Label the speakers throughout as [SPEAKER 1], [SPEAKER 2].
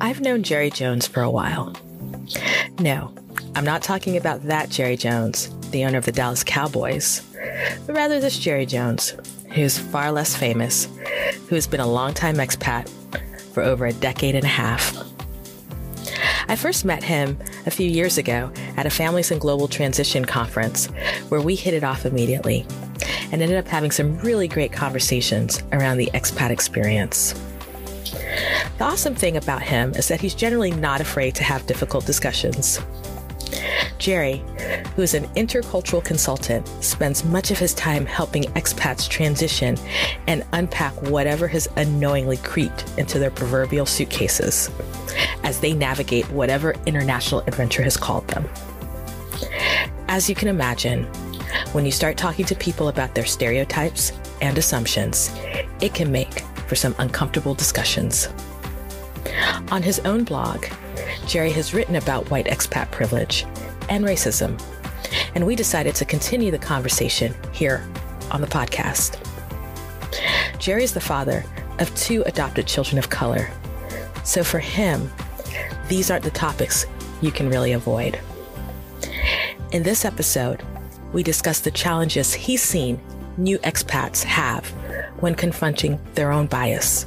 [SPEAKER 1] I've known Jerry Jones for a while. No, I'm not talking about that Jerry Jones, the owner of the Dallas Cowboys, but rather this Jerry Jones, who's far less famous, who has been a longtime expat for over a decade and a half. I first met him a few years ago at a Families and Global Transition conference where we hit it off immediately and ended up having some really great conversations around the expat experience. The awesome thing about him is that he's generally not afraid to have difficult discussions. Jerry, who is an intercultural consultant, spends much of his time helping expats transition and unpack whatever has unknowingly creeped into their proverbial suitcases as they navigate whatever international adventure has called them. As you can imagine, when you start talking to people about their stereotypes and assumptions, it can make for some uncomfortable discussions. On his own blog, Jerry has written about white expat privilege and racism, and we decided to continue the conversation here on the podcast. Jerry is the father of two adopted children of color, so for him, these aren't the topics you can really avoid. In this episode, we discuss the challenges he's seen new expats have when confronting their own bias,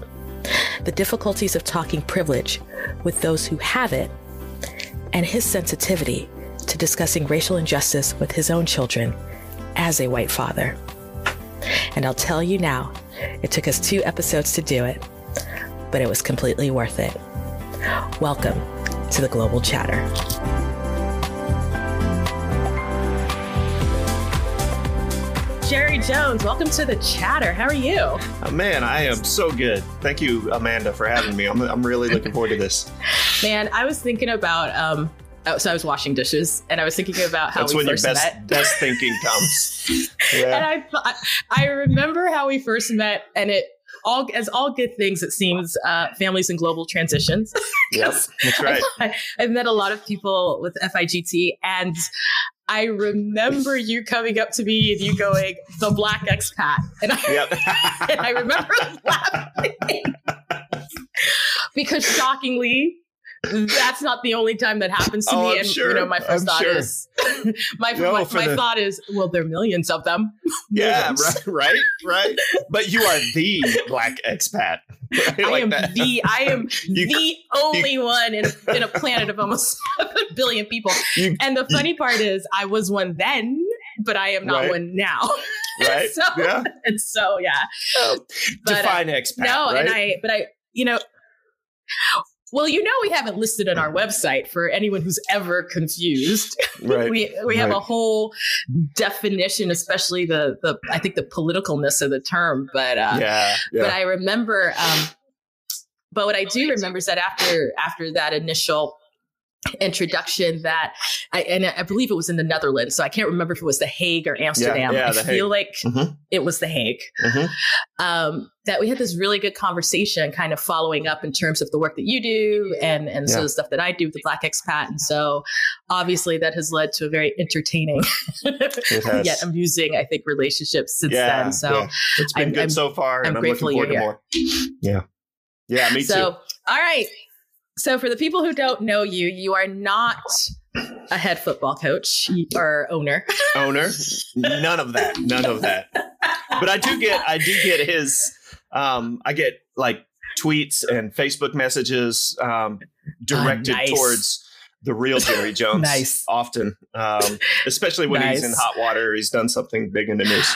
[SPEAKER 1] the difficulties of talking privilege with those who have it, and his sensitivity to discussing racial injustice with his own children as a white father. And I'll tell you now, it took us two episodes to do it, but it was completely worth it. Welcome to the Global Chatter. Jerry Jones, welcome to the chatter. How are you?
[SPEAKER 2] Oh, man, I am so good. Thank you, Amanda, for having me. I'm, I'm really looking forward to this.
[SPEAKER 1] Man, I was thinking about um, oh, so I was washing dishes and I was thinking about how
[SPEAKER 2] That's
[SPEAKER 1] we
[SPEAKER 2] when
[SPEAKER 1] first
[SPEAKER 2] your best,
[SPEAKER 1] met.
[SPEAKER 2] best thinking comes. Yeah.
[SPEAKER 1] And I thought I remember how we first met and it all as all good things it seems uh, families and global transitions.
[SPEAKER 2] yes, that's right.
[SPEAKER 1] I, I've met a lot of people with FIGT and I remember you coming up to me and you going, the black expat. And I,
[SPEAKER 2] Yep.
[SPEAKER 1] and I remember laughing. because shockingly, that's not the only time that happens to
[SPEAKER 2] Oh,
[SPEAKER 1] me.
[SPEAKER 2] I'm
[SPEAKER 1] and
[SPEAKER 2] sure.
[SPEAKER 1] you know, my 1st
[SPEAKER 2] I'm
[SPEAKER 1] thought
[SPEAKER 2] sure.
[SPEAKER 1] is my,
[SPEAKER 2] No,
[SPEAKER 1] my, my
[SPEAKER 2] the-
[SPEAKER 1] thought is, well, there are millions of them.
[SPEAKER 2] yeah, right, right, right. But you are the black expat. Right?
[SPEAKER 1] I
[SPEAKER 2] Like
[SPEAKER 1] am
[SPEAKER 2] that.
[SPEAKER 1] the I am
[SPEAKER 2] You-
[SPEAKER 1] the only one in, in a planet of almost seven billion people.
[SPEAKER 2] You-
[SPEAKER 1] and the funny part is I was one then, but I am not
[SPEAKER 2] Right.
[SPEAKER 1] one now.
[SPEAKER 2] right?
[SPEAKER 1] so
[SPEAKER 2] yeah.
[SPEAKER 1] and so yeah. But, uh,
[SPEAKER 2] Define expat.
[SPEAKER 1] no,
[SPEAKER 2] right?
[SPEAKER 1] and I but I you know well, you know we have it listed on our website for anyone who's ever confused.
[SPEAKER 2] right.
[SPEAKER 1] We we have
[SPEAKER 2] right.
[SPEAKER 1] a whole definition, especially the the I think the politicalness of the term, but uh
[SPEAKER 2] yeah, yeah.
[SPEAKER 1] but I remember. Um, but what I do remember is that after after that initial introduction, that I and I believe it was in the Netherlands, so I can't remember if it was the Hague or Amsterdam.
[SPEAKER 2] yeah,
[SPEAKER 1] I feel
[SPEAKER 2] Hague.
[SPEAKER 1] like
[SPEAKER 2] Mhm.
[SPEAKER 1] it was the Hague.
[SPEAKER 2] Mhm.
[SPEAKER 1] Um, that we had this really good conversation, kind of following up in terms of the work that you do and and so the stuff that I do with the Black Expat, and so obviously that has led to a very entertaining yet amusing, I think, relationship since
[SPEAKER 2] yeah,
[SPEAKER 1] then. So.
[SPEAKER 2] yeah. it's been
[SPEAKER 1] I'm-
[SPEAKER 2] good
[SPEAKER 1] I'm-
[SPEAKER 2] so far,
[SPEAKER 1] I'm
[SPEAKER 2] I'm,
[SPEAKER 1] grateful
[SPEAKER 2] looking forward
[SPEAKER 1] you're
[SPEAKER 2] to more. Yeah, yeah, me
[SPEAKER 1] so,
[SPEAKER 2] too.
[SPEAKER 1] all right. So, for the people who don't know you, you are not a head football coach or owner.
[SPEAKER 2] owner. None of that. None of that. But I do get I do get his um I get like tweets and Facebook messages um directed
[SPEAKER 1] Ah, nice.
[SPEAKER 2] towards the real Jerry Jones
[SPEAKER 1] Nice.
[SPEAKER 2] often. Um especially when he's in hot water, he's done something big in the news.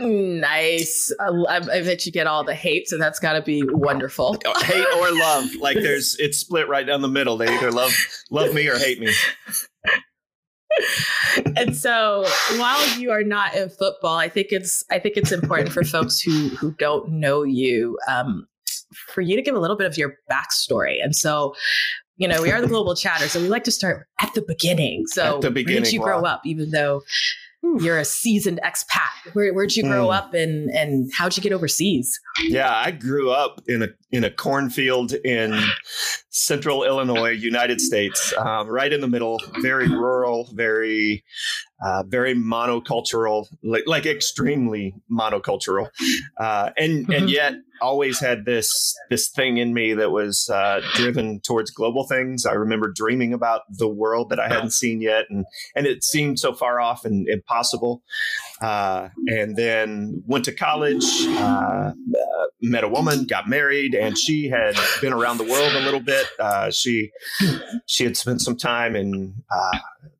[SPEAKER 1] Nice. I, I bet you get all the hate, so that's got to be wonderful.
[SPEAKER 2] Hate or love. Like there's it's split right down the middle. They either love love me or hate me.
[SPEAKER 1] and so, while you are not in football, I think it's I think it's important for folks who who don't know you, um, for you to give a little bit of your backstory. And so, you know, we are the global chatter, so we like to start at the beginning. So,
[SPEAKER 2] At the
[SPEAKER 1] where did
[SPEAKER 2] beginning,
[SPEAKER 1] you grow up? Even though you're a seasoned expat, where where'd you grow
[SPEAKER 2] Hmm.
[SPEAKER 1] up, and and how'd you get overseas?
[SPEAKER 2] Yeah, I grew up in a in a cornfield in central Illinois, United States, um, right in the middle. Very rural, very uh, very monocultural, like like extremely monocultural, uh, and and
[SPEAKER 1] Mhm.
[SPEAKER 2] yet always had this this thing in me that was uh, driven towards global things. I remember dreaming about the world that I hadn't seen yet, and and it seemed so far off and impossible. Uh, and then went to college, uh, met a woman, got married, and she had been around the world a little bit. Uh, she she had spent some time in, uh,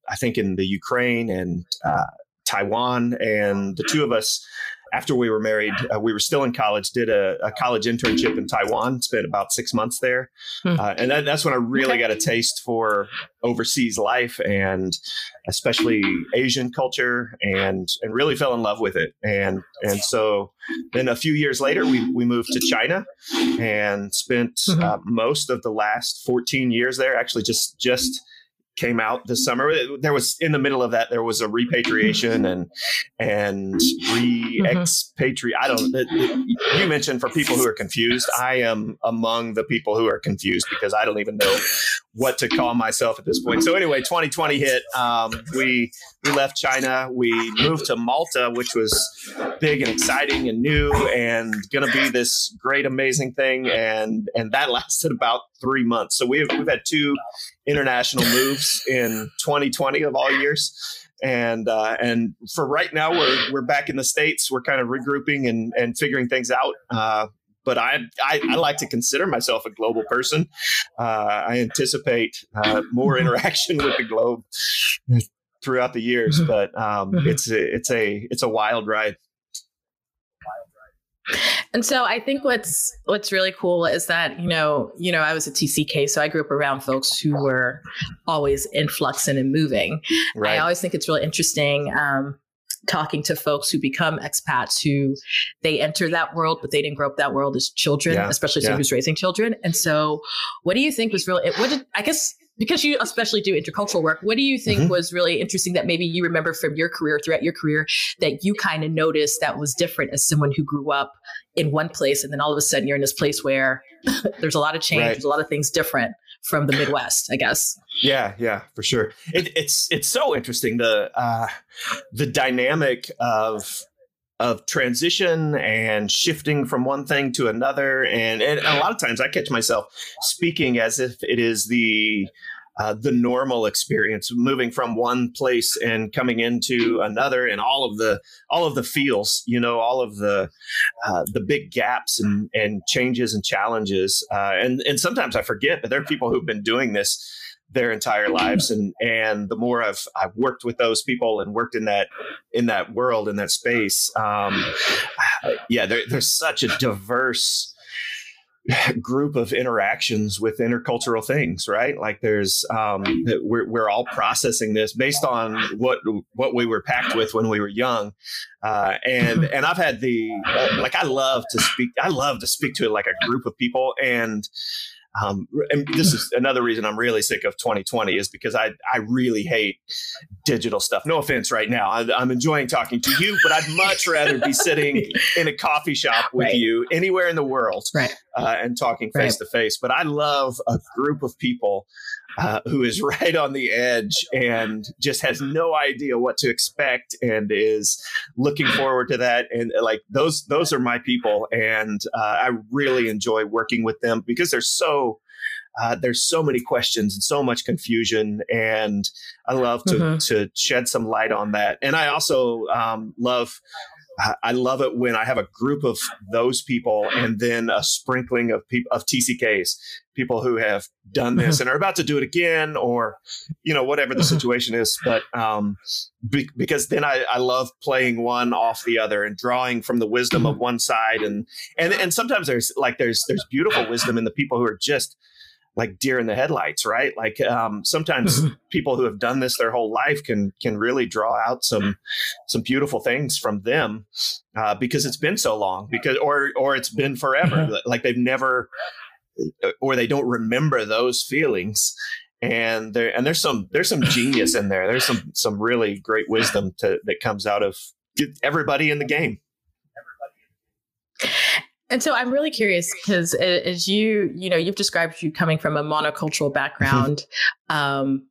[SPEAKER 2] I think, in the Ukraine and uh, Taiwan, and the two of us after we were married, uh, we were still in college, did a, a, college internship in Taiwan, spent about six months there. Hmm. Uh, and that, that's when I really okay. got a taste for overseas life and especially Asian culture and, and really fell in love with it. And, and so then a few years later, we, we moved to China and spent mm-hmm. uh, most of the last 14 years there, actually just, just came out this summer. There was in the middle of that there was a repatriation and and re-expatriate. I don't. It, it, you mentioned for people who are confused. I am among the people who are confused because I don't even know what to call myself at this point. So anyway, 2020 hit. Um, we we left China. We moved to Malta, which was big and exciting and new and going to be this great, amazing thing. And and that lasted about three months. So we've we've had two international moves in 2020 of all years. And uh, and for right now, we're we're back in the states. We're kind of regrouping and and figuring things out. Uh, but I, I, I like to consider myself a global person. Uh, I anticipate uh, more interaction with the globe throughout the years, but um, mm-hmm. it's a, it's a it's a wild ride.
[SPEAKER 1] And so I think what's what's really cool is that you know you know I was a TCK, so I grew up around folks who were always in flux and in moving. Right. I always think it's really interesting. Um, talking to folks who become expats who they enter that world but they didn't grow up that world as children yeah, especially someone yeah. who's raising children and so what do you think was really what did i guess because you especially do intercultural work, what do you think mm-hmm. was really interesting that maybe you remember from your career throughout your career that you kind of noticed that was different as someone who grew up in one place and then all of a sudden you're in this place where there's a lot of change, right. there's a lot of things different from the Midwest, I guess.
[SPEAKER 2] Yeah, yeah, for sure. It, it's it's so interesting the uh, the dynamic of of transition and shifting from one thing to another. And, and a lot of times I catch myself speaking as if it is the uh, the normal experience moving from one place and coming into another and all of the all of the feels you know all of the uh, the big gaps and and changes and challenges uh, and and sometimes i forget that there are people who've been doing this their entire lives. And and the more I've I've worked with those people and worked in that in that world in that space um, yeah there, there's such a diverse group of interactions with intercultural things right? Like there's um, we're, we're all processing this based on what what we were packed with when we were young. Uh, and and I've had the like I love to speak I love to speak to it like a group of people. And um, and this is another reason I'm really sick of 2020 is because I, I really hate digital stuff. No offense right now. I, am enjoying talking to you, but I'd much rather be sitting in a coffee shop with right. you anywhere in the world
[SPEAKER 1] right.
[SPEAKER 2] uh, and talking face to face. But I love a group of people uh, who is right on the edge and just has no idea what to expect and is looking forward to that. And like those, those are my people, and uh, I really enjoy working with them because they're so. Uh, there's so many questions and so much confusion, and I love to mm-hmm. to shed some light on that. And I also um, love I love it when I have a group of those people and then a sprinkling of people of TCKs, people who have done this and are about to do it again, or you know whatever the situation is. But um, be, because then I, I love playing one off the other and drawing from the wisdom of one side, and and and sometimes there's like there's there's beautiful wisdom in the people who are just like deer in the headlights, right? Like um, sometimes people who have done this their whole life can can really draw out some some beautiful things from them uh, because it's been so long, because or or it's been forever. Like they've never or they don't remember those feelings. And there and there's some there's some genius in there. There's some some really great wisdom to, that comes out of everybody in the game.
[SPEAKER 1] And so I'm really curious because as you, you know, you've described you coming from a monocultural background. um,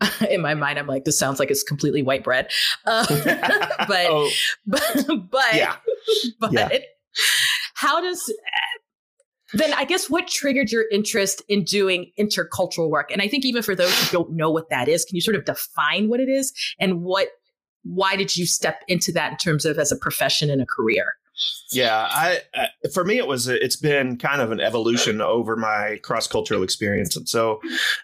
[SPEAKER 1] in my mind, I'm like, this sounds like it's completely white bread. Uh, but, oh. but, but, yeah. but, yeah. how does then I guess what triggered your interest in doing intercultural work? And I think even for those who don't know what that is, can you sort of define what it is and what why did you step into that in terms of as a profession and a career?
[SPEAKER 2] Yeah, I, for me it was it's been kind of an evolution over my cross cultural experience, and so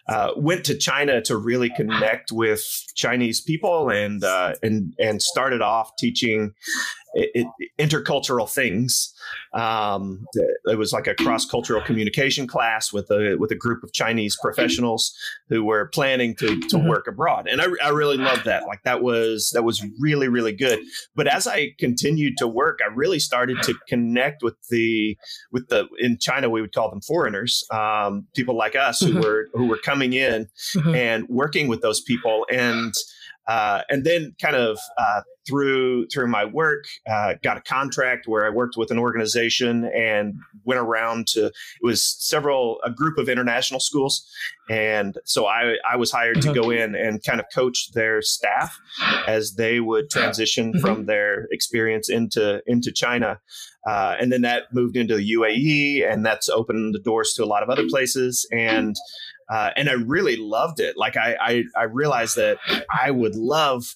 [SPEAKER 2] uh, went to China to really connect with Chinese people and uh, and and started off teaching it, intercultural things. Um, it was like a cross cultural communication class with a with a group of Chinese professionals who were planning to to mm-hmm. work abroad, and I, I really loved that. Like that was that was really really good. But as I continued to work, I really started to connect with the with the in China we would call them foreigners, um, people like us who mm-hmm. were who were coming in mm-hmm. and working with those people and. Uh, and then kind of uh, through through my work, uh, got a contract where I worked with an organization and went around to it was several a group of international schools, and so I I was hired to go mm-hmm. in and kind of coach their staff as they would transition mm-hmm. from their experience into into China. Uh, and then that moved into the UAE, and that's opened the doors to a lot of other places. And uh, and I really loved it. Like I, I, I realized that I would love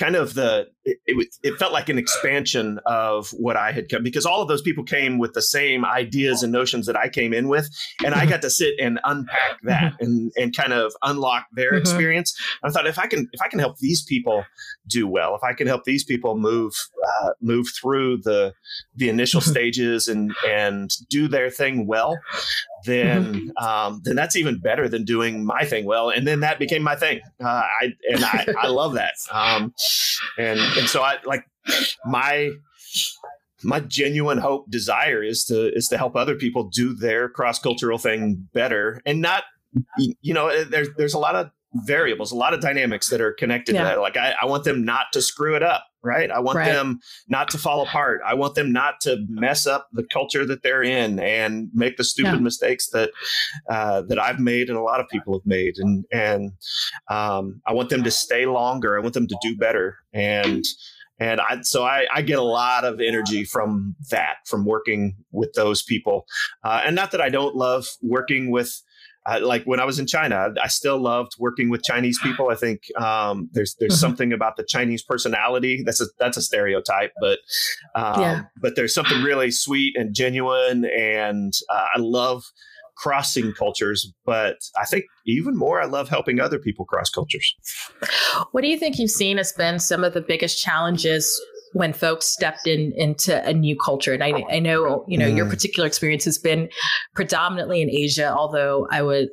[SPEAKER 2] kind of the it, it, felt like an expansion of what I had come because all of those people came with the same ideas and notions that I came in with, and I got to sit and unpack that mm-hmm. and and kind of unlock their mm-hmm. experience. I thought if I can if I can help these people do well, if I can help these people move uh, move through the the initial stages and and do their thing well, then mm-hmm. um, then that's even better than doing my thing well. And then that became my thing. Uh, I and I, I love that. Um, and and so I like my my genuine hope desire is to is to help other people do their cross cultural thing better and not you know there's there's a lot of variables, a lot of dynamics that are connected yeah. to that. Like I, I, want them not to screw it up, right? I want right. them not to fall apart. I want them not to mess up the culture that they're in and make the stupid yeah. mistakes that uh, that I've made and a lot of people have made. And and um, I want them to stay longer. I want them to do better. And and I, so I, I, get a lot of energy from that, from working with those people. Uh, and not that I don't love working with like when I was in China, I still loved working with Chinese people. I think um, there's there's mm-hmm. something about the Chinese personality that's a that's a stereotype, but um, yeah. but there's something really sweet and genuine, and uh, I love crossing cultures. But I think even more, I love helping other people cross cultures.
[SPEAKER 1] What do you think you've seen has been some of the biggest challenges when folks stepped in into a new culture. And I, I know, you know, mm. your particular experience has been predominantly in Asia, although I would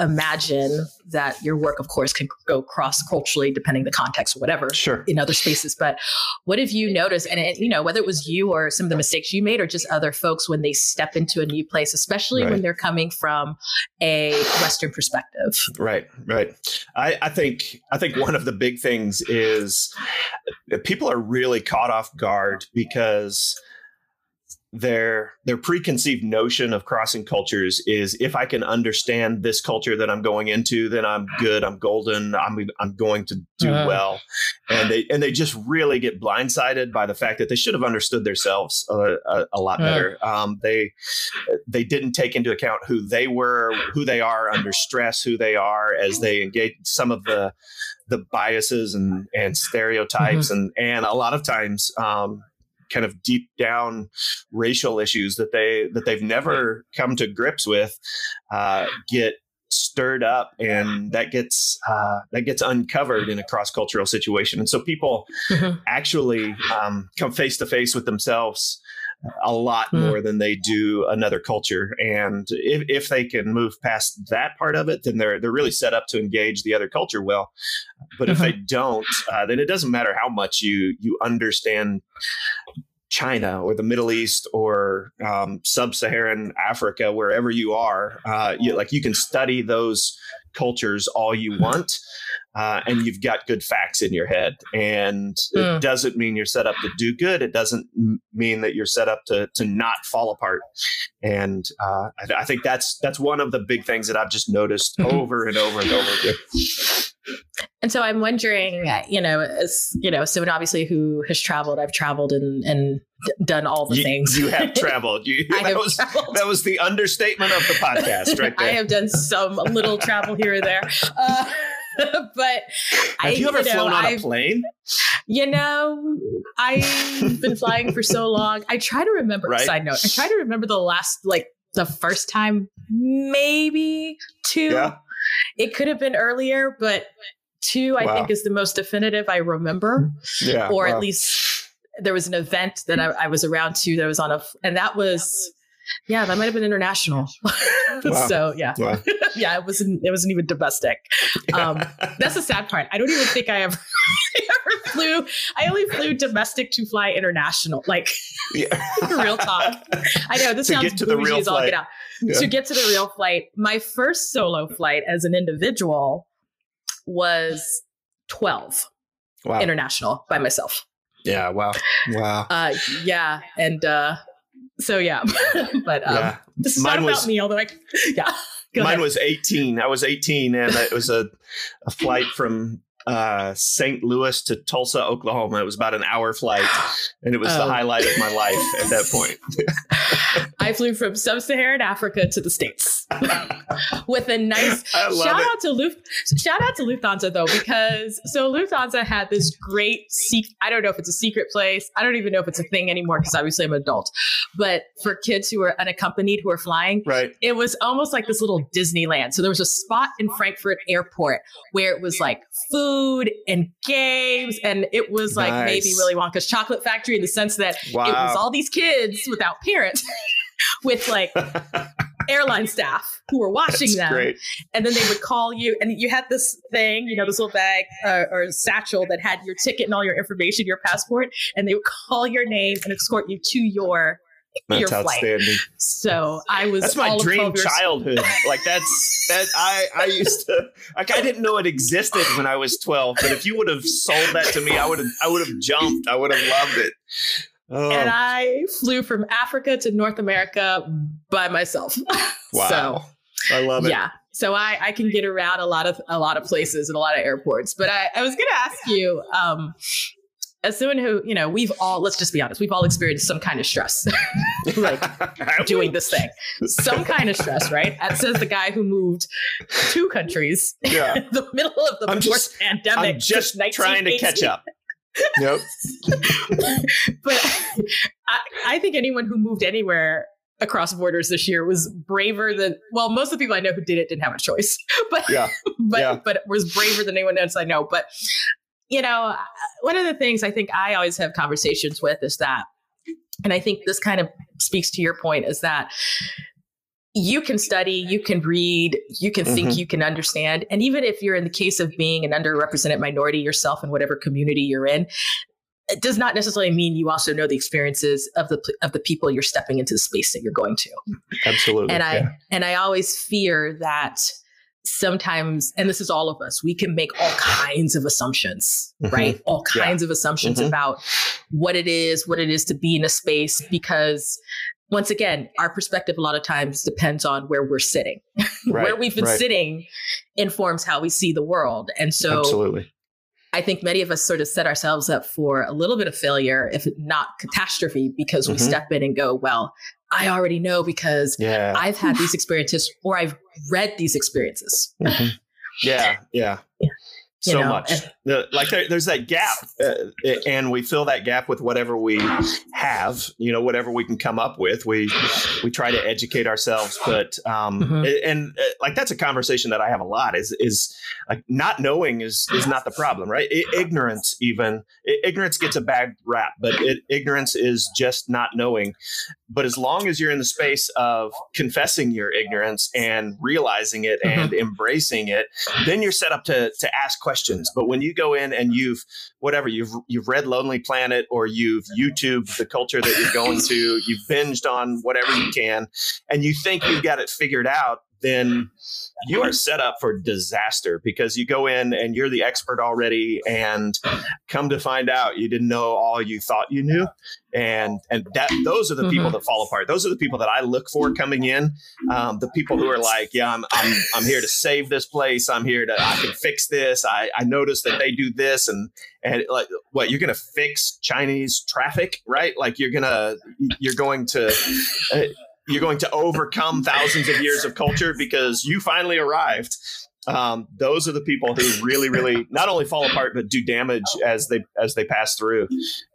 [SPEAKER 1] imagine that your work, of course, can go cross culturally depending the context or whatever
[SPEAKER 2] sure.
[SPEAKER 1] in other spaces. But what have you noticed? And, it, you know, whether it was you or some of the mistakes you made or just other folks when they step into a new place, especially right. when they're coming from a Western perspective.
[SPEAKER 2] Right, right. I, I think I think one of the big things is people are really caught off guard because their their preconceived notion of crossing cultures is if I can understand this culture that I'm going into, then I'm good, I'm golden, I'm I'm going to do uh well, and they and they just really get blindsided by the fact that they should have understood themselves a, a, a lot uh better. Um, they they didn't take into account who they were, who they are under stress, who they are as they engage some of the the biases and and stereotypes mm-hmm. and and a lot of times um, kind of deep down racial issues that they that they've never come to grips with uh, get stirred up and that gets uh, that gets uncovered in a cross cultural situation and so people mm-hmm. actually um, come face to face with themselves a lot mm. more than they do another culture. And if, if they can move past that part of it, then they're they're really set up to engage the other culture well. But if they don't, uh, then it doesn't matter how much you you understand China or the Middle East or um, sub-Saharan Africa, wherever you are, uh, you, like you can study those cultures all you want, uh, and you've got good facts in your head. And it mm. doesn't mean you're set up to do good. It doesn't mean that you're set up to to not fall apart. And uh, I, th- I, think that's that's one of the big things that I've just noticed mm-hmm. over and over and over again.
[SPEAKER 1] And so I'm wondering, you know, as you know, someone obviously who has traveled, I've traveled and and done all the
[SPEAKER 2] you,
[SPEAKER 1] things.
[SPEAKER 2] You have traveled. You,
[SPEAKER 1] I
[SPEAKER 2] that
[SPEAKER 1] have
[SPEAKER 2] was
[SPEAKER 1] traveled.
[SPEAKER 2] that was the understatement of the podcast, right there.
[SPEAKER 1] I have done some little travel here or there, uh, but
[SPEAKER 2] have
[SPEAKER 1] I,
[SPEAKER 2] you ever
[SPEAKER 1] know,
[SPEAKER 2] flown on
[SPEAKER 1] I've,
[SPEAKER 2] a plane?
[SPEAKER 1] You know, I've been flying for so long. I try to remember.
[SPEAKER 2] Right.
[SPEAKER 1] Side note: I try to remember the last, like the first time, maybe two.
[SPEAKER 2] Yeah.
[SPEAKER 1] It could have been earlier, but two, I
[SPEAKER 2] Wow.
[SPEAKER 1] think, is the most definitive I remember,
[SPEAKER 2] Yeah.
[SPEAKER 1] or
[SPEAKER 2] wow.
[SPEAKER 1] at least there was an event that I, I was around to that was on a, and that was. Yeah, that might have been international.
[SPEAKER 2] Wow.
[SPEAKER 1] so yeah, yeah, it wasn't. It wasn't even domestic. Um, that's the sad part. I don't even think I ever, I ever flew. I only flew domestic to fly international. Like
[SPEAKER 2] Yeah.
[SPEAKER 1] real talk. I know this
[SPEAKER 2] To
[SPEAKER 1] sounds
[SPEAKER 2] get to the
[SPEAKER 1] bougie
[SPEAKER 2] real
[SPEAKER 1] as all get out.
[SPEAKER 2] Yeah.
[SPEAKER 1] To get to the real flight, my first solo flight as an individual was twelve
[SPEAKER 2] Wow.
[SPEAKER 1] international by myself.
[SPEAKER 2] yeah. Wow. Wow.
[SPEAKER 1] Uh, yeah, and uh, so yeah, but um,
[SPEAKER 2] yeah.
[SPEAKER 1] this is
[SPEAKER 2] Mine
[SPEAKER 1] not
[SPEAKER 2] was-
[SPEAKER 1] about me. Although I, yeah,
[SPEAKER 2] Mine
[SPEAKER 1] ahead.
[SPEAKER 2] was 18. I was 18, and it was a, a flight from uh, St. Louis to Tulsa, Oklahoma. It was about an hour flight, and it was the
[SPEAKER 1] Oh.
[SPEAKER 2] highlight of my life at that point.
[SPEAKER 1] I flew from sub-Saharan Africa to the states with a nice shout
[SPEAKER 2] it.
[SPEAKER 1] out to Luft, shout out to Lufthansa though because so Lufthansa had this great secret. I don't know if it's a secret place. I don't even know if it's a thing anymore because obviously I'm an adult. But for kids who are unaccompanied who are flying,
[SPEAKER 2] Right.
[SPEAKER 1] it was almost like this little Disneyland. So there was a spot in Frankfurt Airport where it was like food and games, and it was like
[SPEAKER 2] Nice.
[SPEAKER 1] maybe Willy Wonka's chocolate factory in the sense that it was all these kids without parents with like airline staff who were watching
[SPEAKER 2] That's
[SPEAKER 1] them
[SPEAKER 2] great.
[SPEAKER 1] and then they would call you and you had this thing you know this little bag uh, or satchel that had your ticket and all your information your passport and they would call your name and escort you to your your
[SPEAKER 2] That's
[SPEAKER 1] flight
[SPEAKER 2] outstanding.
[SPEAKER 1] so i was
[SPEAKER 2] That's my
[SPEAKER 1] all
[SPEAKER 2] dream
[SPEAKER 1] 12
[SPEAKER 2] childhood. Like that's that I I used to like I didn't know it existed when I was 12, but if you would have sold that to me, I would have I would have jumped. I would have loved it. Oh,
[SPEAKER 1] and i flew from africa to north america by myself
[SPEAKER 2] wow. so, I love it.
[SPEAKER 1] yeah so I, I can get around a lot of a lot of places and a lot of airports but i, I was going to ask you um as someone who you know we've all let's just be honest we've all experienced some kind of stress like doing this thing. Some kind of stress, right? That says the guy who moved two countries
[SPEAKER 2] Yeah.
[SPEAKER 1] in the middle of the
[SPEAKER 2] I'm just-
[SPEAKER 1] pandemic.
[SPEAKER 2] I'm just trying to catch up. Yep.
[SPEAKER 1] But I, I think anyone who moved anywhere across borders this year was braver than well, most of the people I know who did it didn't have a choice. But
[SPEAKER 2] Yeah.
[SPEAKER 1] but
[SPEAKER 2] Yeah.
[SPEAKER 1] but was braver than anyone else I know. But you know, one of the things I think I always have conversations with is that, and I think this kind of speaks to your point, is that you can study, you can read, you can think,
[SPEAKER 2] Mhm.
[SPEAKER 1] you can understand. And even if you're in the case of being an underrepresented minority yourself in whatever community you're in, it does not necessarily mean you also know the experiences of the of the people you're stepping into the space that you're going to
[SPEAKER 2] Absolutely.
[SPEAKER 1] and I
[SPEAKER 2] Yeah.
[SPEAKER 1] and I always fear that sometimes, and this is all of us, we can make all kinds of assumptions,
[SPEAKER 2] Mhm.
[SPEAKER 1] right? All
[SPEAKER 2] Yeah.
[SPEAKER 1] kinds of assumptions
[SPEAKER 2] Mhm.
[SPEAKER 1] about what it is, what it is to be in a space, because once again, our perspective a lot of times depends on where we're sitting. where we've been
[SPEAKER 2] right.
[SPEAKER 1] sitting informs how we see the world. And so
[SPEAKER 2] Absolutely.
[SPEAKER 1] I think many of us sort of set ourselves up for a little bit of failure, if not catastrophe, because we
[SPEAKER 2] Mhm.
[SPEAKER 1] step in and go, well, I already know because
[SPEAKER 2] Yeah.
[SPEAKER 1] I've had these experiences or I've read these experiences.
[SPEAKER 2] Mhm. Yeah. Yeah.
[SPEAKER 1] Yeah. You
[SPEAKER 2] So
[SPEAKER 1] know,
[SPEAKER 2] much.
[SPEAKER 1] and-
[SPEAKER 2] The- like there, there's that gap, uh, and we fill that gap with whatever we have. You know, whatever we can come up with. We we try to educate ourselves, but um,
[SPEAKER 1] Mhm.
[SPEAKER 2] and uh, like that's a conversation that I have a lot. Is is like not knowing is is not the problem, right? I- ignorance, even I- ignorance gets a bad rap, but it, ignorance is just not knowing. But as long as you're in the space of confessing your ignorance and realizing it and embracing it, then you're set up to to ask questions. But when you go in and you've whatever you've you've read Lonely Planet or you've YouTube the culture that you're going to, you've binged on whatever you can, and you think you've got it figured out, then you are set up for disaster because you go in and you're the expert already and come to find out you didn't know all you thought you knew. And and that those are the mm-hmm. people that fall apart. Those are the people that i look for coming in. Um, the people who are like yeah I'm, I'm i'm here to save this place. I'm here to i can fix this. I i noticed that they do this. And and like what you're gonna fix chinese traffic right? Like you're gonna you're going to uh, you're going to overcome thousands of years of culture because you finally arrived um, those are the people who really, really not only fall apart but do damage as they as they pass through.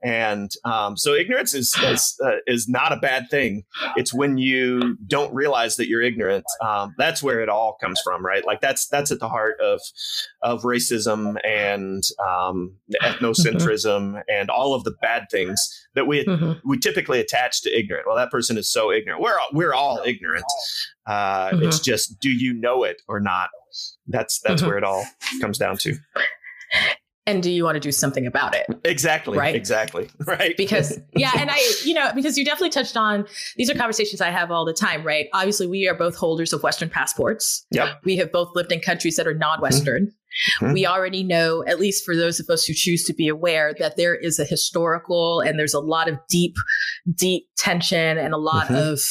[SPEAKER 2] And um, so ignorance is is, uh, is not a bad thing. It's when you don't realize that you're ignorant. Um, that's where it all comes from, right? Like that's that's at the heart of of racism and um, ethnocentrism mm-hmm. and all of the bad things that we mm-hmm. we typically attach to ignorant. Well, that person is so ignorant. We're all, we're all ignorant. Uh, mm-hmm. It's just, do you know it or not? That's that's mm-hmm. where it all comes down to.
[SPEAKER 1] And do you want to do something about it?
[SPEAKER 2] Exactly. Right. Exactly. Right.
[SPEAKER 1] Because yeah, and I, you know, because you definitely touched on these are conversations I have all the time, right? Obviously, we are both holders of Western passports.
[SPEAKER 2] Yep.
[SPEAKER 1] We have both lived in countries that are non-Western. Mm-hmm. We already know, at least for those of us who choose to be aware, that there is a historical and there's a lot of deep, deep tension and a lot mm-hmm. of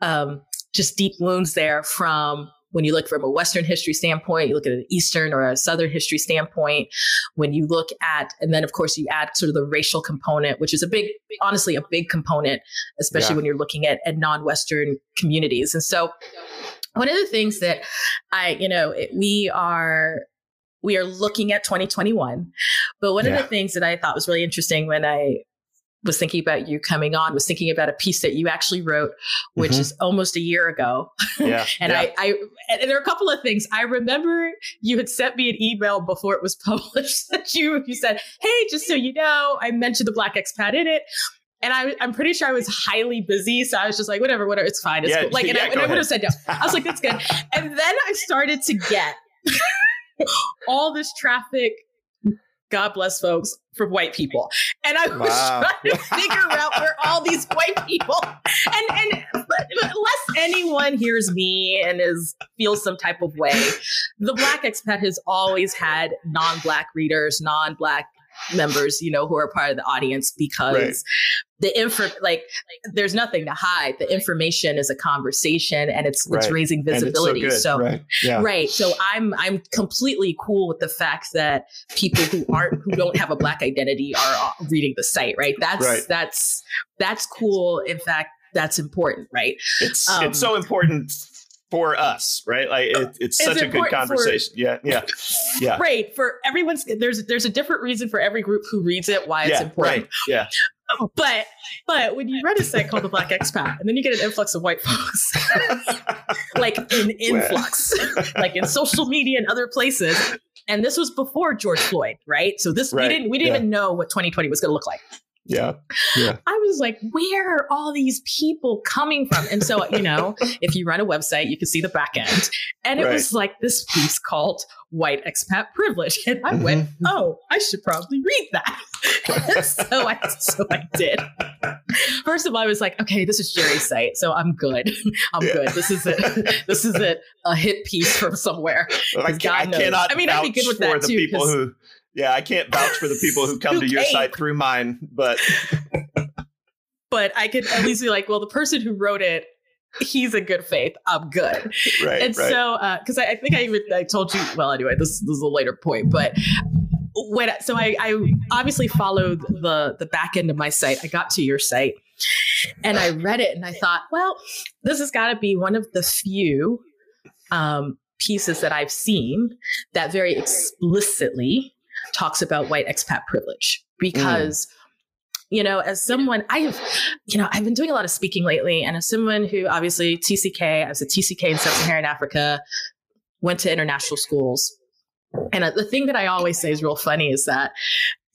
[SPEAKER 1] um, just deep wounds there from when you look from a Western history standpoint, you look at an Eastern or a Southern history standpoint. When you look at, and then of course you add sort of the racial component, which is a big, honestly, a big component, especially yeah. when you're looking at, at non-Western communities. And so one of the things that I, you know, we are we are looking at 2021. But one yeah. of the things that I thought was really interesting when I was thinking about you coming on was thinking about a piece that you actually wrote which mm-hmm. is almost a year ago
[SPEAKER 2] yeah,
[SPEAKER 1] and
[SPEAKER 2] yeah.
[SPEAKER 1] I, I and there are a couple of things i remember you had sent me an email before it was published that you you said hey just so you know i mentioned the black expat in it and I, I'm pretty sure I was highly busy. So I was just like, whatever, whatever, it's fine. It's yeah, cool. Like, and, I, and I would have said no. I was like, that's good. And then I started to get all this traffic God bless folks, from white people. And I was wow. trying to figure out where all these white people and and unless anyone hears me and is feels some type of way, the black expat has always had non-black readers, non-black members, you know, who are part of the audience because right. the info like there's nothing to hide. The information is a conversation and it's right. it's raising visibility.
[SPEAKER 2] so, so
[SPEAKER 1] right.
[SPEAKER 2] Yeah.
[SPEAKER 1] right. So I'm I'm completely cool with the fact that people who aren't who don't have a black identity are reading the site, right? That's that's that's cool. In fact, that's important, right?
[SPEAKER 2] It's um, it's so important for us, right? Like it, uh, it's, it's such a good conversation. For, yeah, yeah, yeah.
[SPEAKER 1] Right. For everyone's there's there's a different reason for every group who reads it why it's important.
[SPEAKER 2] Right. Yeah.
[SPEAKER 1] But but when you read a site called the Black Expat, and then you get an influx of white folks, like an influx, like in social media and other places. And this was before George Floyd, right? So this right. we didn't we didn't yeah. even know what 2020 was going to look like.
[SPEAKER 2] Yeah. Yeah.
[SPEAKER 1] I was like, where are all these people coming from? And so, you know, if you run a website, you can see the back end. And it right. was like this piece called White Expat Privilege. And I went, mm-hmm. oh, I should probably read that. so I so I did. First of all, I was like, okay, this is Jerry's site, so I'm good. I'm yeah. good. This is it. This is it. A hit piece from somewhere.
[SPEAKER 2] I, can, I cannot. I mean, I'd be good with that too. People who yeah, I can't vouch for the people who come who to your site through mine, but
[SPEAKER 1] but I could at least be like, well, the person who wrote it, he's in good faith. I'm good.
[SPEAKER 2] Right.
[SPEAKER 1] And
[SPEAKER 2] right.
[SPEAKER 1] so, because uh, I, I, think I even I told you. Well, anyway, this, this is a later point, but when so I, I obviously followed the the back end of my site. I got to your site and I read it, and I thought, well, this has got to be one of the few um, pieces that I've seen that very explicitly talks about white expat privilege because. Mm. You know, as someone I've, you know, I've been doing a lot of speaking lately, and as someone who obviously TCK, I was a TCK in Sub-Saharan Africa, went to international schools, and uh, the thing that I always say is real funny is that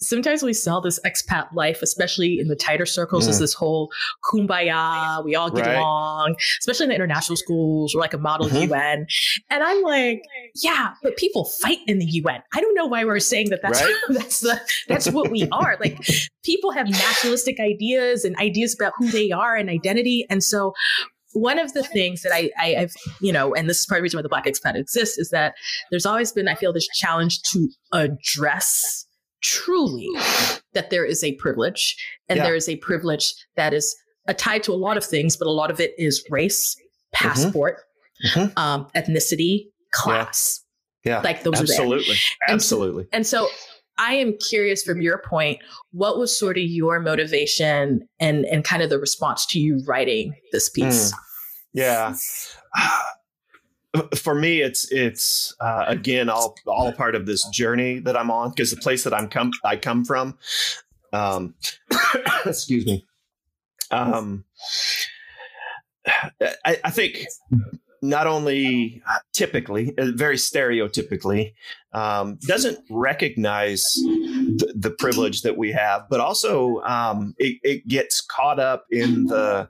[SPEAKER 1] sometimes we sell this expat life, especially in the tighter circles, mm. as this whole kumbaya, we all get right. along, especially in the international schools, we're like a model mm-hmm. UN. And I'm like, yeah, but people fight in the UN. I don't know why we're saying that that's, right? that's, the, that's what we are. Like people have nationalistic ideas and ideas about who they are and identity. And so one of the things that I, I have you know, and this is part of the reason why the Black Expat exists, is that there's always been, I feel, this challenge to address truly that there is a privilege, and yeah. there is a privilege that is tied to a lot of things, but a lot of it is race, mm-hmm. passport, mm-hmm. Um, ethnicity, class.
[SPEAKER 2] Yeah. yeah.
[SPEAKER 1] like those are
[SPEAKER 2] absolutely,
[SPEAKER 1] and
[SPEAKER 2] absolutely.
[SPEAKER 1] So, and so I am curious from your point, what was sort of your motivation and and kind of the response to you writing this piece? Mm.
[SPEAKER 2] Yeah. For me, it's it's uh, again all all part of this journey that I'm on because the place that I'm come I come from, um, excuse me, um, I, I think not only typically, uh, very stereotypically, um, doesn't recognize the, the, privilege that we have, but also um, it, it, gets caught up in the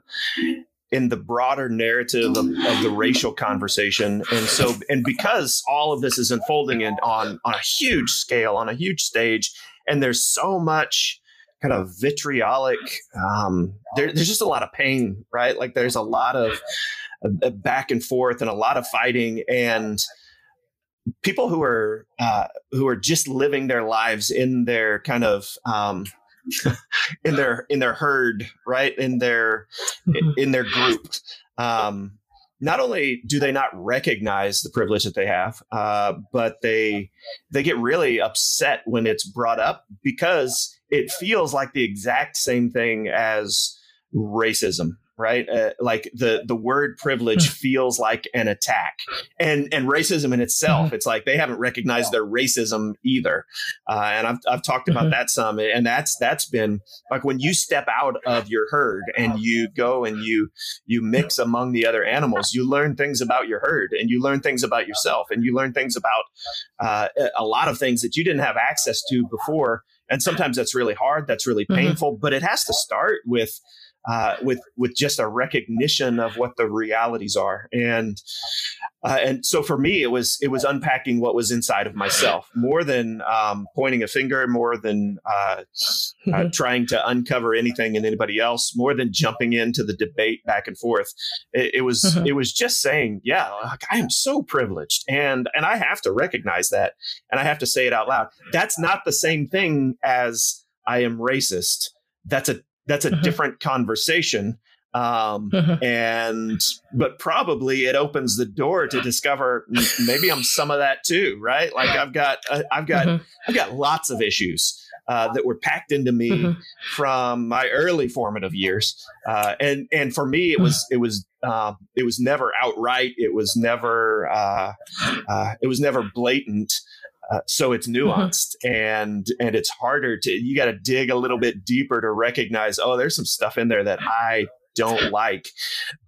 [SPEAKER 2] in the broader narrative of, of, the racial conversation, and so and because all of this is unfolding in, on on a huge scale, on a huge stage, and there's so much kind of vitriolic. Um, there, there's just a lot of pain, right? Like there's a lot of uh, back and forth and a lot of fighting and people who are uh, who are just living their lives in their kind of um, in their in their herd right? In their mm-hmm. in their group. Um, not only do they not recognize the privilege that they have uh, but they they get really upset when it's brought up because it feels like the exact same thing as racism right? Uh, like the the word privilege hmm. feels like an attack, and and racism in itself, mm-hmm. it's like they haven't recognized their racism either. Uh, and I've I've talked about mm-hmm. that some, and that's that's been like when you step out of your herd and you go and you you mix among the other animals, you learn things about your herd, and you learn things about yourself, and you learn things about uh, a lot of things that you didn't have access to before. And sometimes that's really hard. That's really mm-hmm. painful, mm-hmm. but it has to start with uh, with with just a recognition of what the realities are. And uh, and so for me it was it was unpacking what was inside of myself more than um, pointing a finger more than uh, uh mm-hmm. trying to uncover anything in anybody else more than jumping into the debate back and forth. It, it was mm-hmm. it was just saying yeah like, I am so privileged. And and I have to recognize that and I have to say it out loud. That's not the same thing as I am racist. That's a that's a mm-hmm. different conversation um, mm-hmm. and but probably it opens the door to discover maybe i'm some of that too right like i've got uh, i've got mm-hmm. i've got lots of issues uh, that were packed into me from my early formative years uh, and and for me it was it was uh, it was never outright it was never uh, uh, it was never blatant uh, so it's mm-hmm. nuanced mm-hmm. and and it's harder to you got to dig a little bit deeper to recognize oh there's some stuff in there that I don't like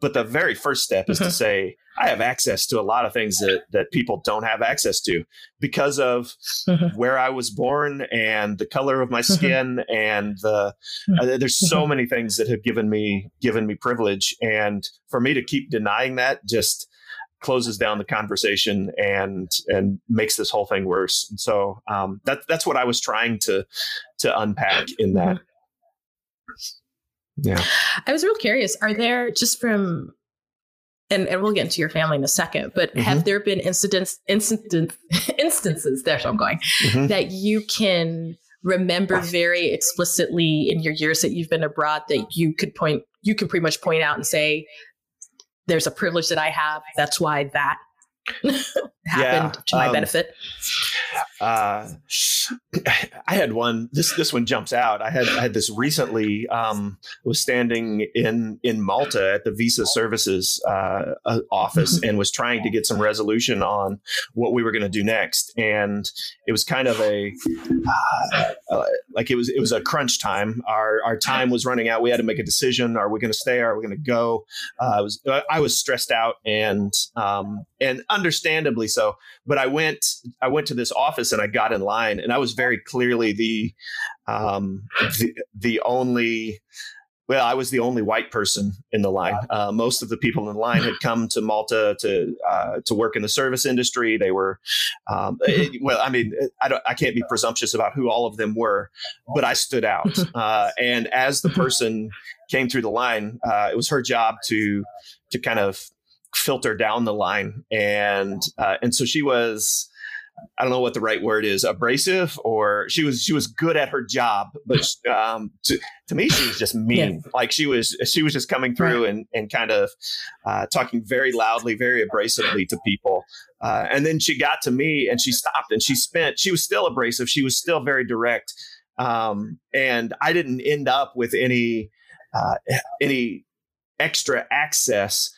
[SPEAKER 2] but the very first step is mm-hmm. to say I have access to a lot of things that that people don't have access to because of mm-hmm. where I was born and the color of my mm-hmm. skin and the mm-hmm. uh, there's so many things that have given me given me privilege and for me to keep denying that just closes down the conversation and and makes this whole thing worse. And so um, that that's what I was trying to to unpack in that. Yeah,
[SPEAKER 1] I was real curious. Are there just from and, and we'll get into your family in a second, but mm-hmm. have there been incidents incident, instances there I'm going mm-hmm. that you can remember very explicitly in your years that you've been abroad that you could point you can pretty much point out and say there's a privilege that I have. That's why that happened yeah, to my um, benefit.
[SPEAKER 2] Uh, I had one. This this one jumps out. I had I had this recently. Um, was standing in in Malta at the Visa Services uh, office and was trying to get some resolution on what we were going to do next. And it was kind of a uh, uh, like it was it was a crunch time. Our our time was running out. We had to make a decision. Are we going to stay? Are we going to go? Uh, I was I was stressed out and um, and understandably so. But I went I went to this office and I got in line and I was very clearly the um, the, the only well, I was the only white person in the line. Uh, most of the people in the line had come to Malta to uh, to work in the service industry. They were, um, it, well, I mean, I don't, I can't be presumptuous about who all of them were, but I stood out. Uh, and as the person came through the line, uh, it was her job to to kind of filter down the line, and uh, and so she was. I don't know what the right word is, abrasive, or she was she was good at her job, but um, to to me she was just mean. Yeah. Like she was she was just coming through and and kind of uh, talking very loudly, very abrasively to people. Uh, and then she got to me and she stopped and she spent. She was still abrasive. She was still very direct. Um, and I didn't end up with any uh, any extra access,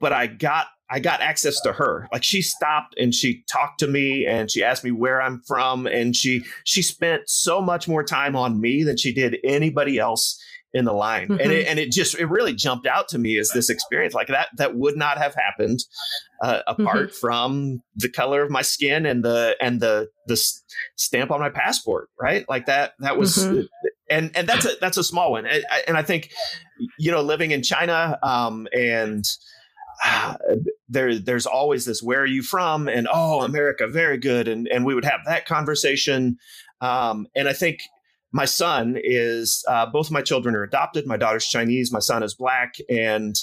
[SPEAKER 2] but I got I got access to her. Like she stopped and she talked to me and she asked me where I'm from and she she spent so much more time on me than she did anybody else in the line. Mm-hmm. And it, and it just it really jumped out to me as this experience like that that would not have happened uh, apart mm-hmm. from the color of my skin and the and the the stamp on my passport, right? Like that that was mm-hmm. and and that's a that's a small one. And, and I think you know living in China um and there there's always this where are you from? and oh america very good. And and we would have that conversation. Um, and i think my son is uh, both my children are adopted. My daughter's chinese my son is black. And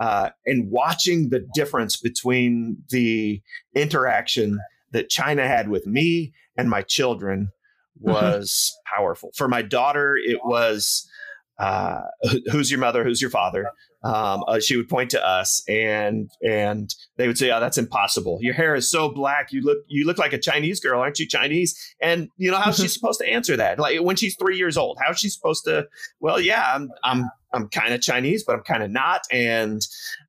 [SPEAKER 2] uh, and watching the difference between the interaction that china had with me and my children mm-hmm. was mm-hmm. powerful. For my daughter it was uh, who's your mother who's your father um, uh, she would point to us and and they would say, "Oh, that's impossible. Your hair is so black. You look you look like a Chinese girl, aren't you Chinese?" And you know how's she supposed to answer that? Like when she's three years old, how's she supposed to? Well, yeah, I'm I'm I'm kind of Chinese, but I'm kind of not. And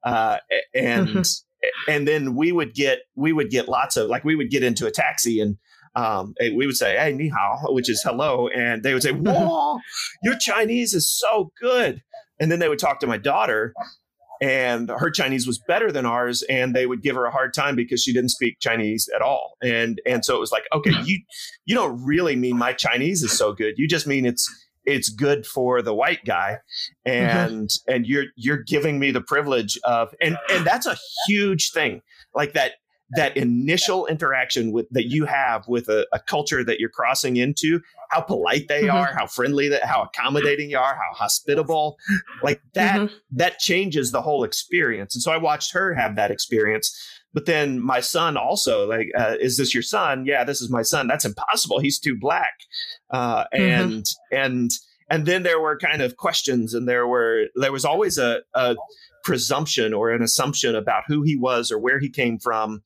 [SPEAKER 2] uh, and and then we would get we would get lots of like we would get into a taxi and um, we would say, "Hey, ni hao," which is hello, and they would say. "Whoa, your Chinese is so good." And then they would talk to my daughter, and her Chinese was better than ours, and they would give her a hard time because she didn't speak Chinese at all. And and so it was like, okay, you you don't really mean my Chinese is so good. You just mean it's it's good for the white guy mm-hmm. and mm-hmm. and you're you're giving me the privilege of and and that's a huge thing like that that initial interaction with that you have with a, a culture that you're crossing into how polite they mm-hmm. are how friendly that how accommodating you are how hospitable like that mm-hmm. that changes the whole experience and so i watched her have that experience but then my son also like uh, is this your son yeah this is my son that's impossible he's too black uh, mm-hmm. and mm-hmm. and and then there were kind of questions and there were there was always a, a presumption or an assumption about who he was or where he came from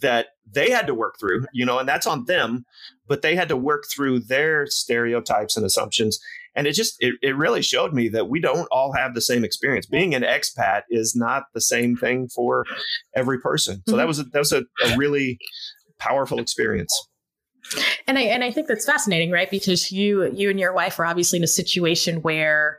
[SPEAKER 2] that they had to work through, you know, and that's on them, but they had to work through their stereotypes and assumptions. And it just, it, it really showed me that we don't all have the same experience. Being an expat is not the same thing for every person. So mm-hmm. that was, a, that was a, a really powerful experience.
[SPEAKER 1] And I and I think that's fascinating, right? Because you you and your wife are obviously in a situation where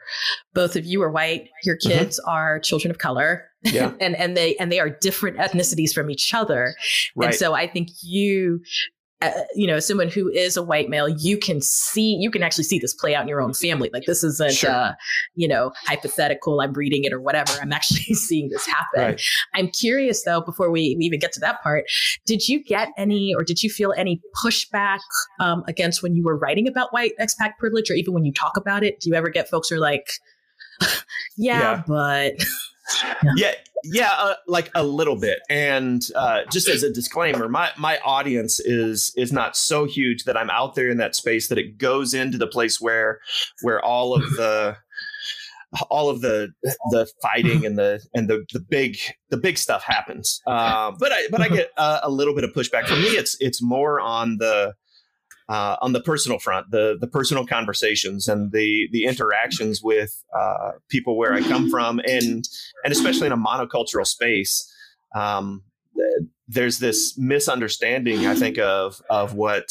[SPEAKER 1] both of you are white, your mm-hmm. kids mm-hmm. are children of color. Yeah. and and they and they are different ethnicities from each other. Right. And so I think you uh, you know, someone who is a white male, you can see, you can actually see this play out in your own family. Like this isn't, sure. uh, you know, hypothetical. I'm reading it or whatever. I'm actually seeing this happen. Right. I'm curious though, before we, we even get to that part, did you get any, or did you feel any pushback um, against when you were writing about white expat privilege, or even when you talk about it? Do you ever get folks who are like, yeah, yeah. but
[SPEAKER 2] yeah. yeah uh, like a little bit. And uh, just as a disclaimer my my audience is is not so huge that i'm out there in that space that it goes into the place where where all of the all of the the fighting and the and the the big the big stuff happens. Uh, but i but i get a, a little bit of pushback. For me it's it's more on the uh, on the personal front, the the personal conversations and the the interactions with uh, people where I come from, and and especially in a monocultural space, um, there's this misunderstanding I think of of what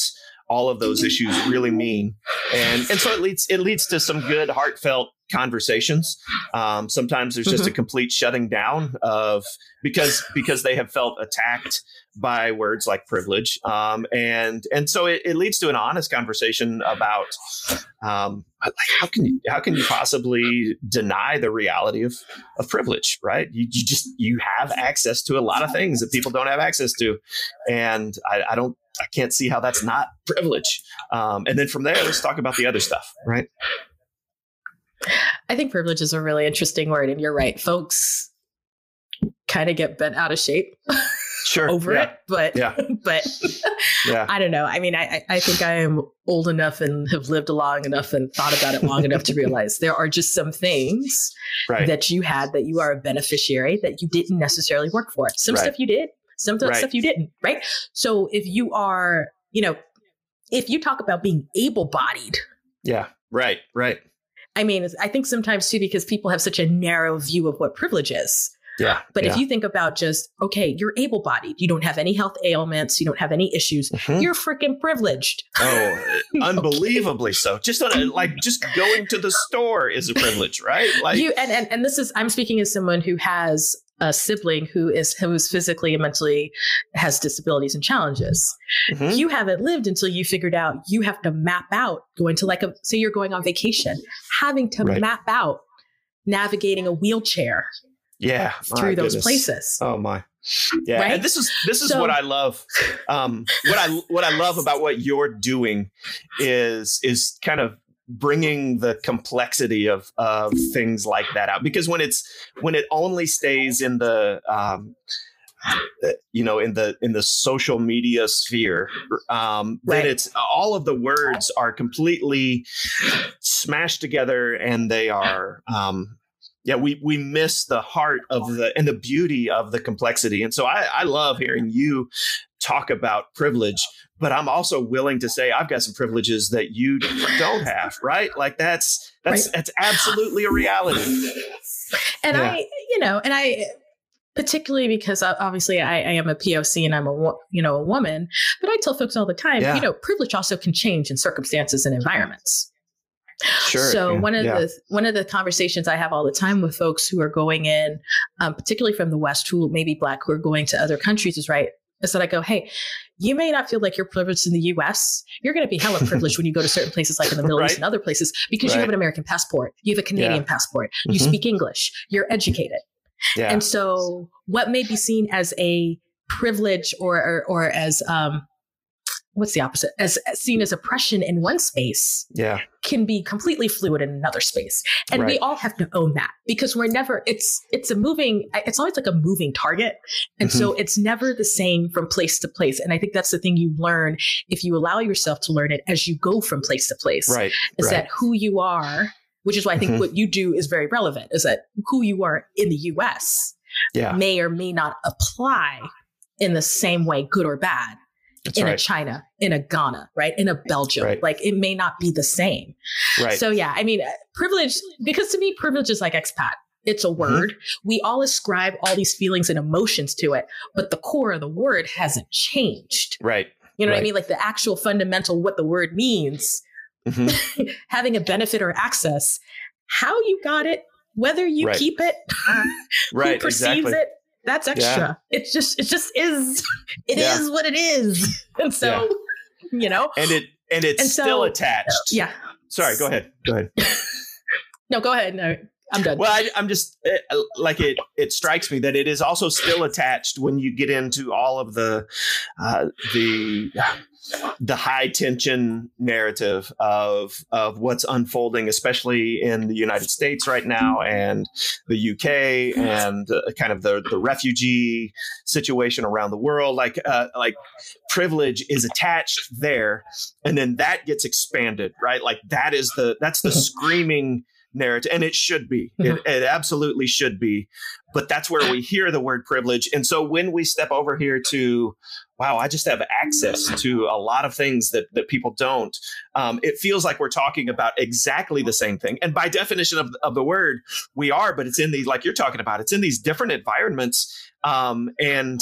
[SPEAKER 2] all of those issues really mean, and and so it leads it leads to some good heartfelt conversations. Um, sometimes there's just mm-hmm. a complete shutting down of because because they have felt attacked by words like privilege, um, and and so it, it, leads to an honest conversation about um, how can you how can you possibly deny the reality of of privilege, right? You, you just you have access to a lot of things that people don't have access to, and I, I don't I can't see how that's not privilege. Um, and then from there, let's talk about the other stuff, right?
[SPEAKER 1] I think privilege is a really interesting word, and you're right, folks kind of get bent out of shape.
[SPEAKER 2] Sure,
[SPEAKER 1] over
[SPEAKER 2] yeah.
[SPEAKER 1] it, but
[SPEAKER 2] yeah.
[SPEAKER 1] but yeah. I don't know. I mean, I I think I am old enough and have lived long enough and thought about it long enough to realize there are just some things right. that you had that you are a beneficiary that you didn't necessarily work for. Some right. stuff you did, some right. stuff you didn't. Right. So if you are, you know, if you talk about being able-bodied,
[SPEAKER 2] yeah, right, right
[SPEAKER 1] I mean, I think sometimes too, because people have such a narrow view of what privilege is.
[SPEAKER 2] Yeah.
[SPEAKER 1] But
[SPEAKER 2] yeah.
[SPEAKER 1] if you think about just, okay, you're able bodied, you don't have any health ailments, you don't have any issues, mm-hmm. you're freaking privileged.
[SPEAKER 2] Oh, unbelievably okay. so. Just on a, like just going to the store is a privilege, right? Like
[SPEAKER 1] you and, and and this is I'm speaking as someone who has a sibling who is who is physically and mentally has disabilities and challenges. Mm-hmm. You haven't lived until you figured out you have to map out going to like a say you're going on vacation, having to right. map out navigating a wheelchair.
[SPEAKER 2] Yeah,
[SPEAKER 1] through those goodness. places.
[SPEAKER 2] Oh my. Yeah, right? and this is this is so, what I love. Um, what I what I love about what you're doing is is kind of bringing the complexity of of things like that out because when it's when it only stays in the um, you know in the in the social media sphere um right. then it's all of the words are completely smashed together and they are um yeah we we miss the heart of the and the beauty of the complexity and so i i love hearing you talk about privilege but I'm also willing to say I've got some privileges that you don't have, right? Like that's that's right. that's absolutely a reality.
[SPEAKER 1] And yeah. I, you know, and I particularly because obviously I, I, am a POC and I'm a you know a woman, but I tell folks all the time, yeah. you know, privilege also can change in circumstances and environments.
[SPEAKER 2] Sure.
[SPEAKER 1] So yeah. one of yeah. the one of the conversations I have all the time with folks who are going in, um, particularly from the West, who may be black, who are going to other countries, is right is that I go, hey, you may not feel like you're privileged in the US. You're going to be hella privileged when you go to certain places like in the Middle right. East and other places because right. you have an American passport, you have a Canadian yeah. passport, you mm-hmm. speak English, you're educated. Yeah. And so what may be seen as a privilege or, or, or as um, what's the opposite as, as, seen as oppression in one space
[SPEAKER 2] yeah
[SPEAKER 1] can be completely fluid in another space and right. we all have to own that because we're never it's it's a moving it's always like a moving target and mm-hmm. so it's never the same from place to place and i think that's the thing you learn if you allow yourself to learn it as you go from place to place
[SPEAKER 2] right
[SPEAKER 1] is
[SPEAKER 2] right.
[SPEAKER 1] that who you are which is why i think mm-hmm. what you do is very relevant is that who you are in the us
[SPEAKER 2] yeah.
[SPEAKER 1] may or may not apply in the same way good or bad that's in right. a China, in a Ghana, right? In a Belgium. Right. Like it may not be the same.
[SPEAKER 2] Right.
[SPEAKER 1] So yeah, I mean, privilege, because to me, privilege is like expat. It's a mm-hmm. word. Mm-hmm. We all ascribe all these feelings and emotions to it, but the core of the word hasn't changed.
[SPEAKER 2] Right.
[SPEAKER 1] You know
[SPEAKER 2] right.
[SPEAKER 1] what I mean? Like the actual fundamental what the word means, mm-hmm. having a benefit or access, how you got it, whether you keep it,
[SPEAKER 2] right,
[SPEAKER 1] who perceives
[SPEAKER 2] exactly.
[SPEAKER 1] it, that's extra. Yeah. It's just it just is It yeah. is what it is. And so, yeah. you know.
[SPEAKER 2] And it and it's and so, still attached.
[SPEAKER 1] Yeah.
[SPEAKER 2] Sorry, go ahead. Go ahead.
[SPEAKER 1] no, go ahead. No. I'm done.
[SPEAKER 2] Well, I, am just it, uh, like it. It strikes me that it is also still attached when you get into all of the uh, the the high tension narrative of of what's unfolding, especially in the United States right now and the UK and uh, kind of the the refugee situation around the world. Like uh, like privilege is attached there, and then that gets expanded, right? Like that is the that's the screaming narrative and it should be it, mm-hmm. it, absolutely should be but that's where we hear the word privilege and so when we step over here to wow, I just have access to a lot of things that, that people don't. Um, it feels like we're talking about exactly the same thing. And by definition of, of the word, we are, but it's in these, like you're talking about, it's in these different environments. Um, and,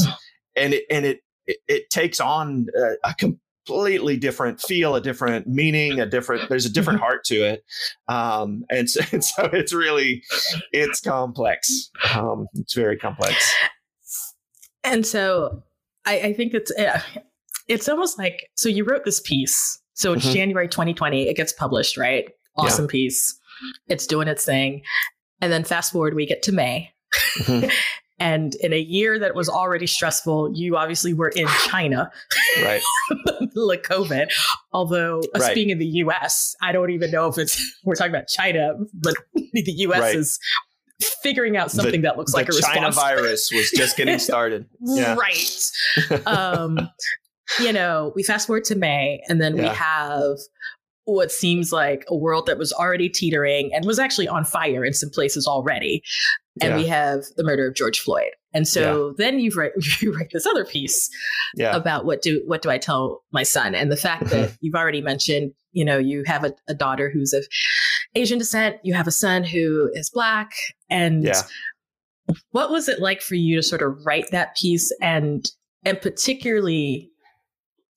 [SPEAKER 2] and it, and it, it, it takes on a, a com- completely different feel, a different meaning, a different. There's a different heart to it, um, and, so, and so it's really it's complex. Um, it's very complex.
[SPEAKER 1] And so I, I think it's uh, it's almost like so you wrote this piece. So it's mm-hmm. January 2020. It gets published, right? Awesome yeah. piece. It's doing its thing, and then fast forward, we get to May. Mm-hmm. And in a year that was already stressful, you obviously were in China,
[SPEAKER 2] right?
[SPEAKER 1] like COVID. Although us right. being in the U.S., I don't even know if it's we're talking about China, but the U.S. Right. is figuring out something the, that looks like a
[SPEAKER 2] China
[SPEAKER 1] response.
[SPEAKER 2] virus was just getting started.
[SPEAKER 1] Yeah. right. Um, you know, we fast forward to May, and then yeah. we have what seems like a world that was already teetering and was actually on fire in some places already. And yeah. we have the murder of George Floyd. And so yeah. then you write you write this other piece yeah. about what do what do I tell my son? And the fact that you've already mentioned, you know, you have a, a, daughter who's of Asian descent, you have a son who is black. And what was it like for you to sort of write that piece and and particularly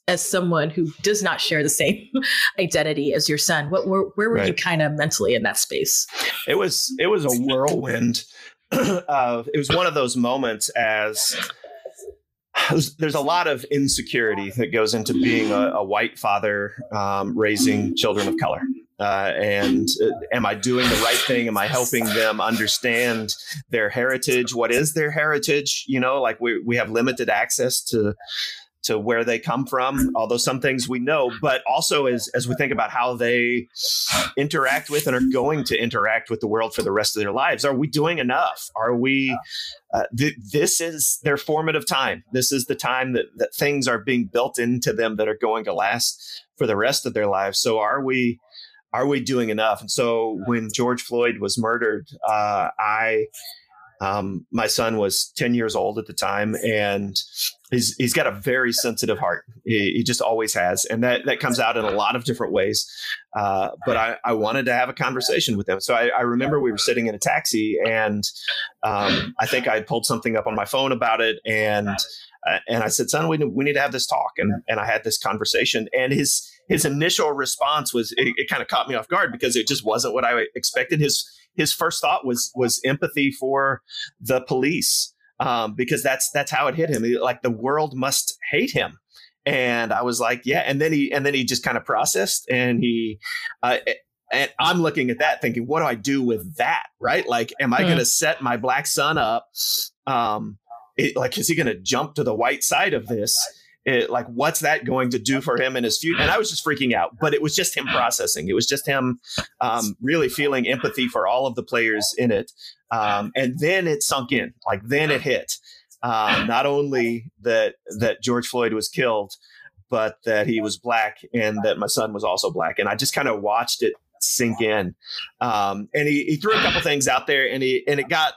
[SPEAKER 1] as someone who does not share the same identity as your son what where, where were right. you kind of mentally in that space
[SPEAKER 2] it was it was a whirlwind uh, it was one of those moments as there's a lot of insecurity that goes into being a, a white father um, raising children of color. Uh, and uh, am I doing the right thing? Am I helping them understand their heritage? What is their heritage? You know, like we, we have limited access to to where they come from, although some things we know, but also as, as we think about how they interact with and are going to interact with the world for the rest of their lives, are we doing enough? Are we, uh, th- this is their formative time. This is the time that, that things are being built into them that are going to last for the rest of their lives. So are we, are we doing enough? And so when George Floyd was murdered, uh, I, um, my son was 10 years old at the time, and he's he's got a very sensitive heart. He, he, just always has, and that that comes out in a lot of different ways. Uh, but I, I wanted to have a conversation with him, so I, I remember we were sitting in a taxi, and um, I think I pulled something up on my phone about it, and uh, and I said, "Son, we we need to have this talk," and and I had this conversation, and his his initial response was it, it kind of caught me off guard because it just wasn't what I expected. His his first thought was was empathy for the police um, because that's that's how it hit him. He, like the world must hate him, and I was like, yeah. And then he and then he just kind of processed, and he. Uh, and I'm looking at that thinking, what do I do with that? Right? Like, am I mm. going to set my black son up? Um, it, like, is he going to jump to the white side of this? It, like what's that going to do for him in his future and i was just freaking out but it was just him processing. It was just him um, really feeling empathy for all of the players in it um, and then it sunk in like then it hit um, not only that that george floyd was killed but that he was black and that my son was also black and i just kind of watched it sink in um, and he, he threw a couple things out there and he and it got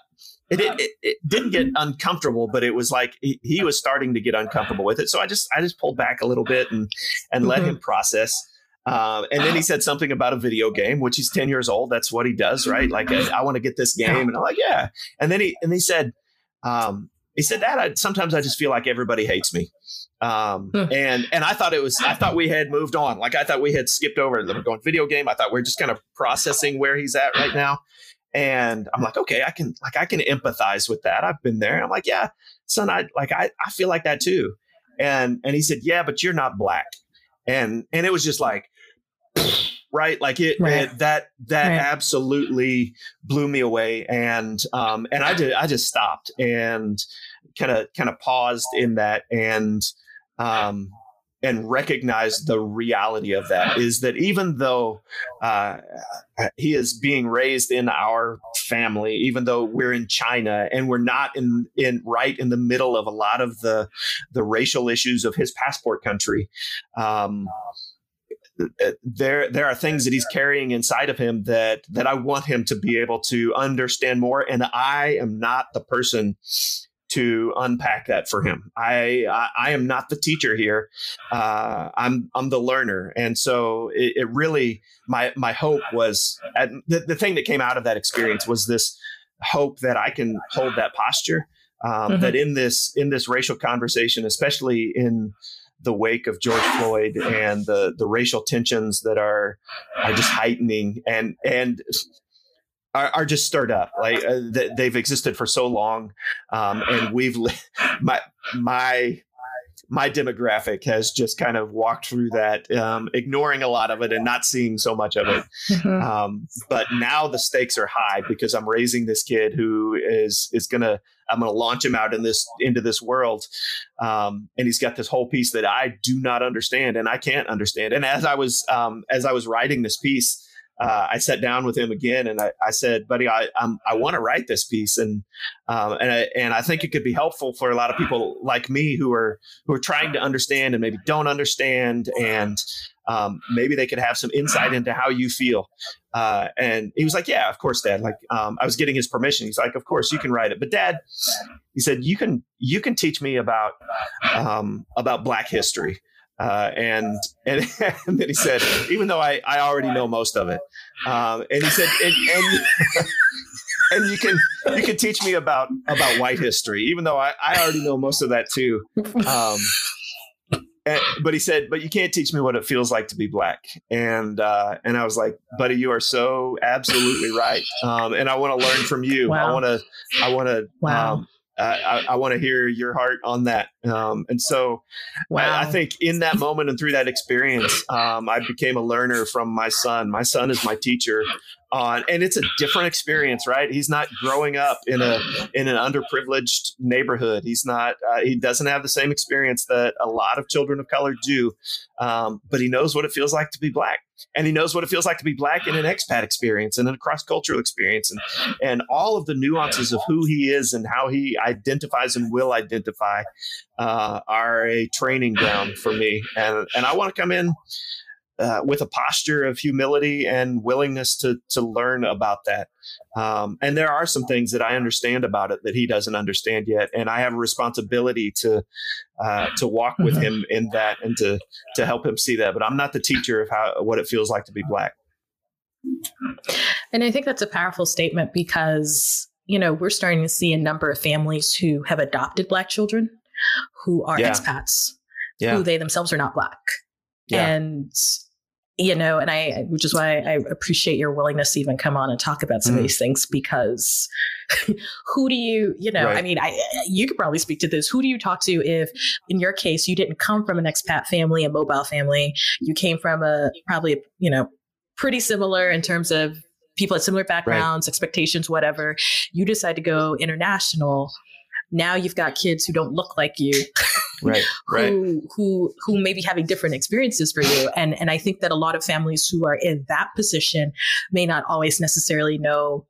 [SPEAKER 2] it, it, it, didn't get uncomfortable, but it was like he, he, was starting to get uncomfortable with it. So I just I just pulled back a little bit and and let him mm-hmm. process. Um, and then he said something about a video game, which he's ten years old. That's what he does, right? Like I, I want to get this game, and I'm like, yeah. And then he and he said, um, he said that I, sometimes I just feel like everybody hates me. Um, and and I thought it was I thought we had moved on. Like I thought we had skipped over the going video game. I thought we are just kind of processing where he's at right now. And I'm like, okay, I can like I can empathize with that. I've been there. I'm like, yeah, son, I like I, I feel like that too. And and he said, Yeah, but you're not black. And and it was just like right like it, right. it that that right. absolutely blew me away and um and i did i just stopped and kind of kind of paused in that and um and recognize the reality of that is that even though uh, he is being raised in our family, even though we're in China and we're not in in right in the middle of a lot of the the racial issues of his passport country. Um, there there are things that he's carrying inside of him that that I want him to be able to understand more and I am not the person to unpack that for him. I I, I am not the teacher here. Uh, I'm I'm the learner, and so it, it really my my hope was the, the thing that came out of that experience was this hope that I can hold that posture. Um, mm-hmm. That in this in this racial conversation, especially in the wake of George Floyd and the the racial tensions that are are just heightening and and are, are just stirred up. Like uh, they've existed for so long, um, and we've my my my demographic has just kind of walked through that, um, ignoring a lot of it and not seeing so much of it. Mm-hmm. Um, but now the stakes are high because I'm raising this kid who is is gonna I'm gonna launch him out in this into this world, um, and he's got this whole piece that I do not understand and I can't understand. And as I was um, as I was writing this piece uh, I sat down with him again and I, I said, buddy, I, I'm, i want to write this piece. And, um, and I, and I think it could be helpful for a lot of people like me who are, who are trying to understand and maybe don't understand. And, um, maybe they could have some insight into how you feel. Uh, and he was like, yeah, of course, dad. Like, um, I was getting his permission. He's like, of course you can write it, but dad, he said, you can, you can teach me about, um, about black history. Uh, and, and and then he said, even though I, I already know most of it, um, and he said, and, and, and you can you can teach me about about white history, even though I, I already know most of that too. Um, and, but he said, but you can't teach me what it feels like to be black. And uh, and I was like, buddy, you are so absolutely right. Um, and I want to learn from you. Wow. I want to I want to wow. I, I want to hear your heart on that. Um, and so wow. I, I, think in that moment and through that experience, um, I became a learner from my son. My son is my teacher on, and it's a different experience, right? He's not growing up in a, in an underprivileged neighborhood. He's not, uh, he doesn't have the same experience that a lot of children of color do. Um, but he knows what it feels like to be black and he knows what it feels like to be black in an expat experience and in a cross cultural experience and and all of the nuances of who he is and how he identifies and will identify uh, are a training ground for me and and I want to come in uh, with a posture of humility and willingness to to learn about that. Um, and there are some things that I understand about it that he doesn't understand yet, and I have a responsibility to uh, to walk with mm-hmm. him in that and to to help him see that. But I'm not the teacher of how what it feels like to be black.
[SPEAKER 1] And I think that's a powerful statement because you know we're starting to see a number of families who have adopted black children who are yeah. expats yeah. who they themselves are not black. Yeah. And you know, and I, which is why I appreciate your willingness to even come on and talk about some mm. of these things because who do you, you know, right. I mean, I, you could probably speak to this. Who do you talk to if, in your case, you didn't come from an expat family, a mobile family, you came from a probably, you know, pretty similar in terms of people at similar backgrounds, right. expectations, whatever. You decide to go international now you've got kids who don't look like you
[SPEAKER 2] right
[SPEAKER 1] who
[SPEAKER 2] right.
[SPEAKER 1] who who may be having different experiences for you and and i think that a lot of families who are in that position may not always necessarily know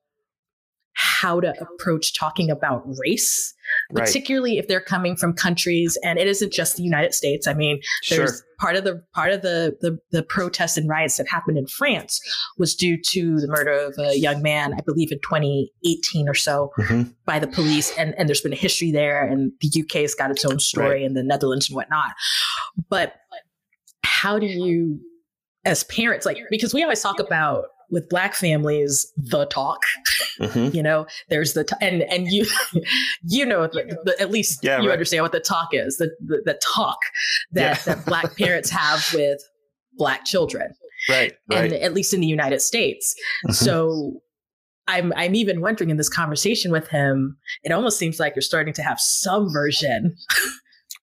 [SPEAKER 1] how to approach talking about race right. particularly if they're coming from countries and it isn't just the United States. I mean, there's sure. part of the part of the, the the protests and riots that happened in France was due to the murder of a young man, I believe in 2018 or so, mm-hmm. by the police. And and there's been a history there, and the UK has got its own story, right. and the Netherlands and whatnot. But how do you as parents like because we always talk about with black families the talk mm-hmm. you know there's the t- and and you you know the, the, at least yeah, you right. understand what the talk is the the, the talk that yeah. that black parents have with black children
[SPEAKER 2] right,
[SPEAKER 1] right. and at least in the united states mm-hmm. so I'm I'm even wondering in this conversation with him, it almost seems like you're starting to have some version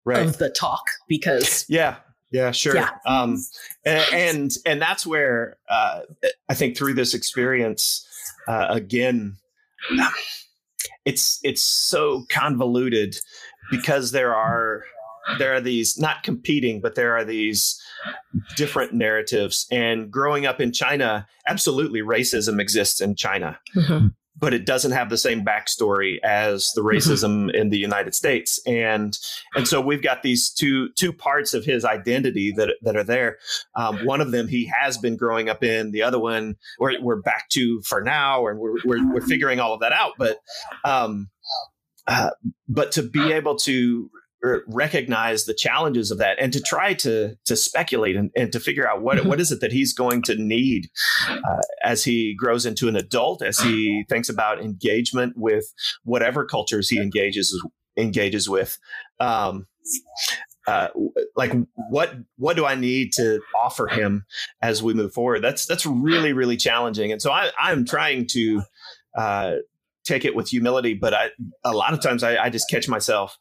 [SPEAKER 1] right. of the talk because
[SPEAKER 2] yeah, yeah, sure. Yeah. Um, and, and, and that's where uh, I think through this experience, uh, again, it's it's so convoluted because there are there are these not competing, but there are these different narratives. And growing up in China, absolutely racism exists in China. Mm-hmm but it doesn't have the same backstory as the mm-hmm. racism in the United States. And and so we've got these two two parts of his identity that that are there. Um, one of them he has been growing up in. The other one we're, we're back to for now, and we're, we're, we're figuring all of that out. But um, uh, but to be able to recognize the challenges of that and to try to to speculate and, and to figure out what mm-hmm. what is it that he's going to need uh, as he grows into an adult as he thinks about engagement with whatever cultures he engages engages with um, uh, like what what do I need to offer him as we move forward? That's that's really really challenging, and so I, I'm trying to uh, take it with humility, but I, a lot of times I, I just catch myself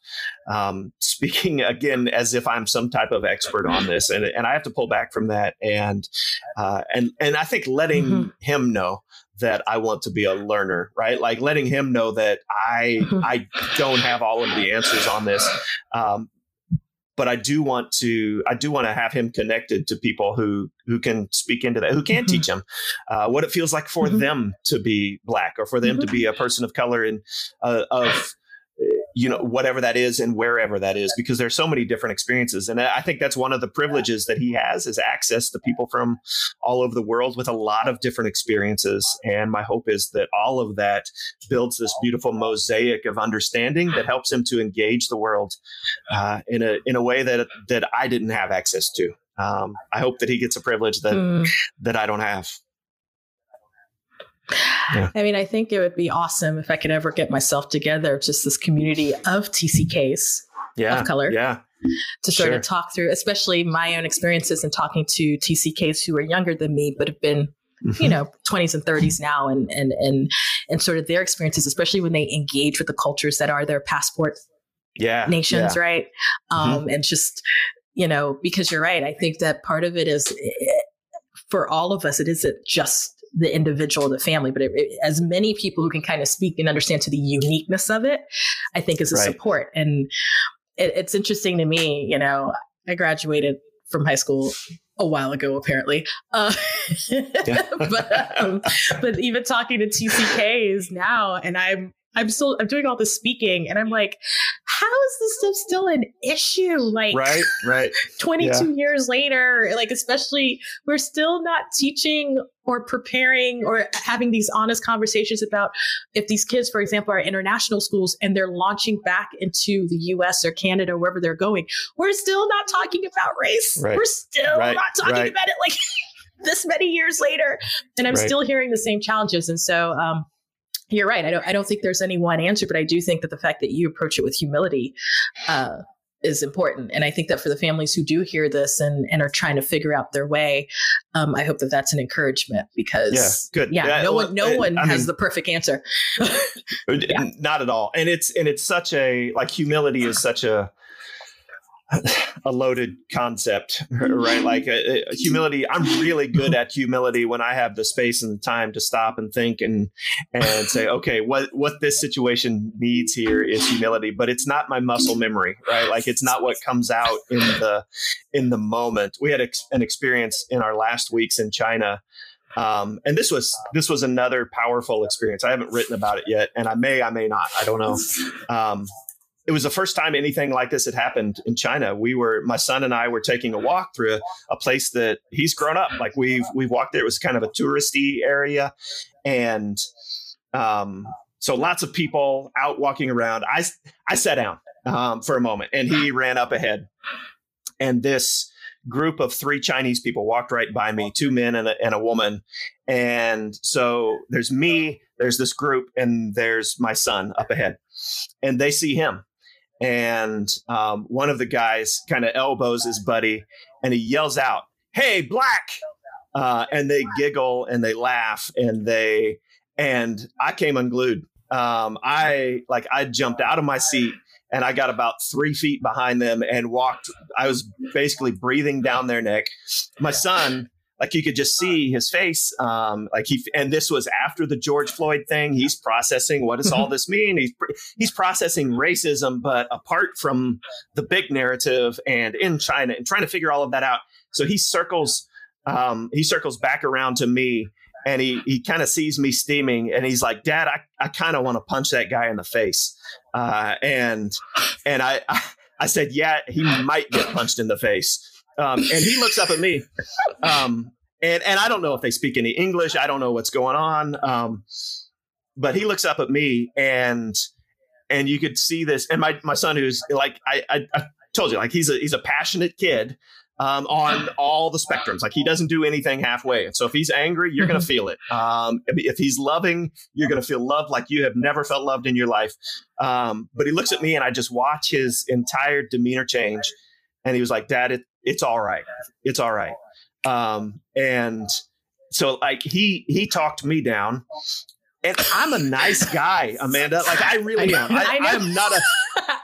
[SPEAKER 2] um, speaking again as if I'm some type of expert on this, and and I have to pull back from that, and uh, and and I think letting mm-hmm. him know that I want to be a learner, right? Like letting him know that I mm-hmm. I don't have all of the answers on this. Um, but I do want to I do want to have him connected to people who who can speak into that, who can mm-hmm. teach him uh, what it feels like for mm-hmm. them to be black or for them mm-hmm. to be a person of color and uh, of you know whatever that is and wherever that is because there's so many different experiences. And i think that's one of the privileges that he has is access to people from all over the world with a lot of different experiences. And my hope is that all of that builds this beautiful mosaic of understanding that helps him to engage the world uh, in a in a way that that i didn't have access to. Um, i hope that he gets a privilege that mm. that i don't have
[SPEAKER 1] yeah. I mean, I think it would be awesome if I could ever get myself together, just this community of TCKs
[SPEAKER 2] yeah,
[SPEAKER 1] of color.
[SPEAKER 2] Yeah.
[SPEAKER 1] To sort sure. of talk through, especially my own experiences and talking to TCKs who are younger than me, but have been, mm-hmm. you know, 20s and 30s now and and and and sort of their experiences, especially when they engage with the cultures that are their passport
[SPEAKER 2] yeah,
[SPEAKER 1] nations,
[SPEAKER 2] yeah.
[SPEAKER 1] right? Mm-hmm. Um, and just, you know, because you're right. I think that part of it is eh, for all of us, it isn't just the individual, the family, but it, it, as many people who can kind of speak and understand to the uniqueness of it, I think is a right. support. And it, it's interesting to me, you know, I graduated from high school a while ago, apparently. Uh, but, um, but even talking to TCKs now, and I'm I'm still I'm doing all the speaking, and I'm like, how is this stuff still an issue? Like,
[SPEAKER 2] right, right.
[SPEAKER 1] 22 yeah. years later, like especially we're still not teaching or preparing or having these honest conversations about if these kids, for example, are international schools and they're launching back into the U.S. or Canada, or wherever they're going. We're still not talking about race. Right. We're still right. not talking right. about it like this many years later, and I'm still hearing the same challenges. And so. um you're right. I don't. I don't think there's any one answer, but I do think that the fact that you approach it with humility uh, is important. And I think that for the families who do hear this and and are trying to figure out their way, um, I hope that that's an encouragement because
[SPEAKER 2] yeah, good.
[SPEAKER 1] Yeah, yeah no well, one, no one I has mean, the perfect answer.
[SPEAKER 2] yeah. Not at all. And it's and it's such a like humility is such a a loaded concept, right? Like uh, uh, humility. I'm really good at humility when I have the space and the time to stop and think and and say, okay, what what this situation needs here is humility, but it's not my muscle memory, right? Like it's not what comes out in the in the moment. We had ex- an experience in our last weeks in China. Um, and this was this was another powerful experience. I haven't written about it yet, and I may, I may not. I don't know. Um, it was the first time anything like this had happened in China. We were my son and I were taking a walk through a, a place that he's grown up. Like we've we've walked there. It was kind of a touristy area, and um, so lots of people out walking around. I I sat down um, for a moment, and he ran up ahead, and this group of three Chinese people walked right by me, two men and a, and a woman. And so there's me, there's this group, and there's my son up ahead. And they see him and um, one of the guys kind of elbows his buddy and he yells out hey black! Uh, and they giggle and they laugh and they and i came unglued. Um, i like i jumped out of my seat and i got about three feet behind them and walked i was basically breathing down their neck. My son like you could just see his face. Um, like he, and this was after the George Floyd thing. He's processing what does all this mean? He's he's processing racism, but apart from the big narrative and in China and trying to figure all of that out. So he circles, um, he circles back around to me, and he he kind of sees me steaming, and he's like, "Dad, I I kind of want to punch that guy in the face," uh, and and I, I I said, "Yeah, he might get punched in the face." Um, and he looks up at me. Um, and, and I don't know if they speak any English. I don't know what's going on. Um, but he looks up at me and, and you could see this. And my, my son, who's like, I, I, I told you, like he's a, he's a passionate kid. Um, on all the spectrums. Like he doesn't do anything halfway. And so if he's angry, you're going to feel it. Um, if he's loving, you're going to feel love like you have never felt loved in your life. Um, but he looks at me and I just watch his entire demeanor change and he was like, "Dad, it, it's all right. It's all right." Um, and so like he he talked me down and I'm a nice guy, Amanda. Like I really am. I, I am not a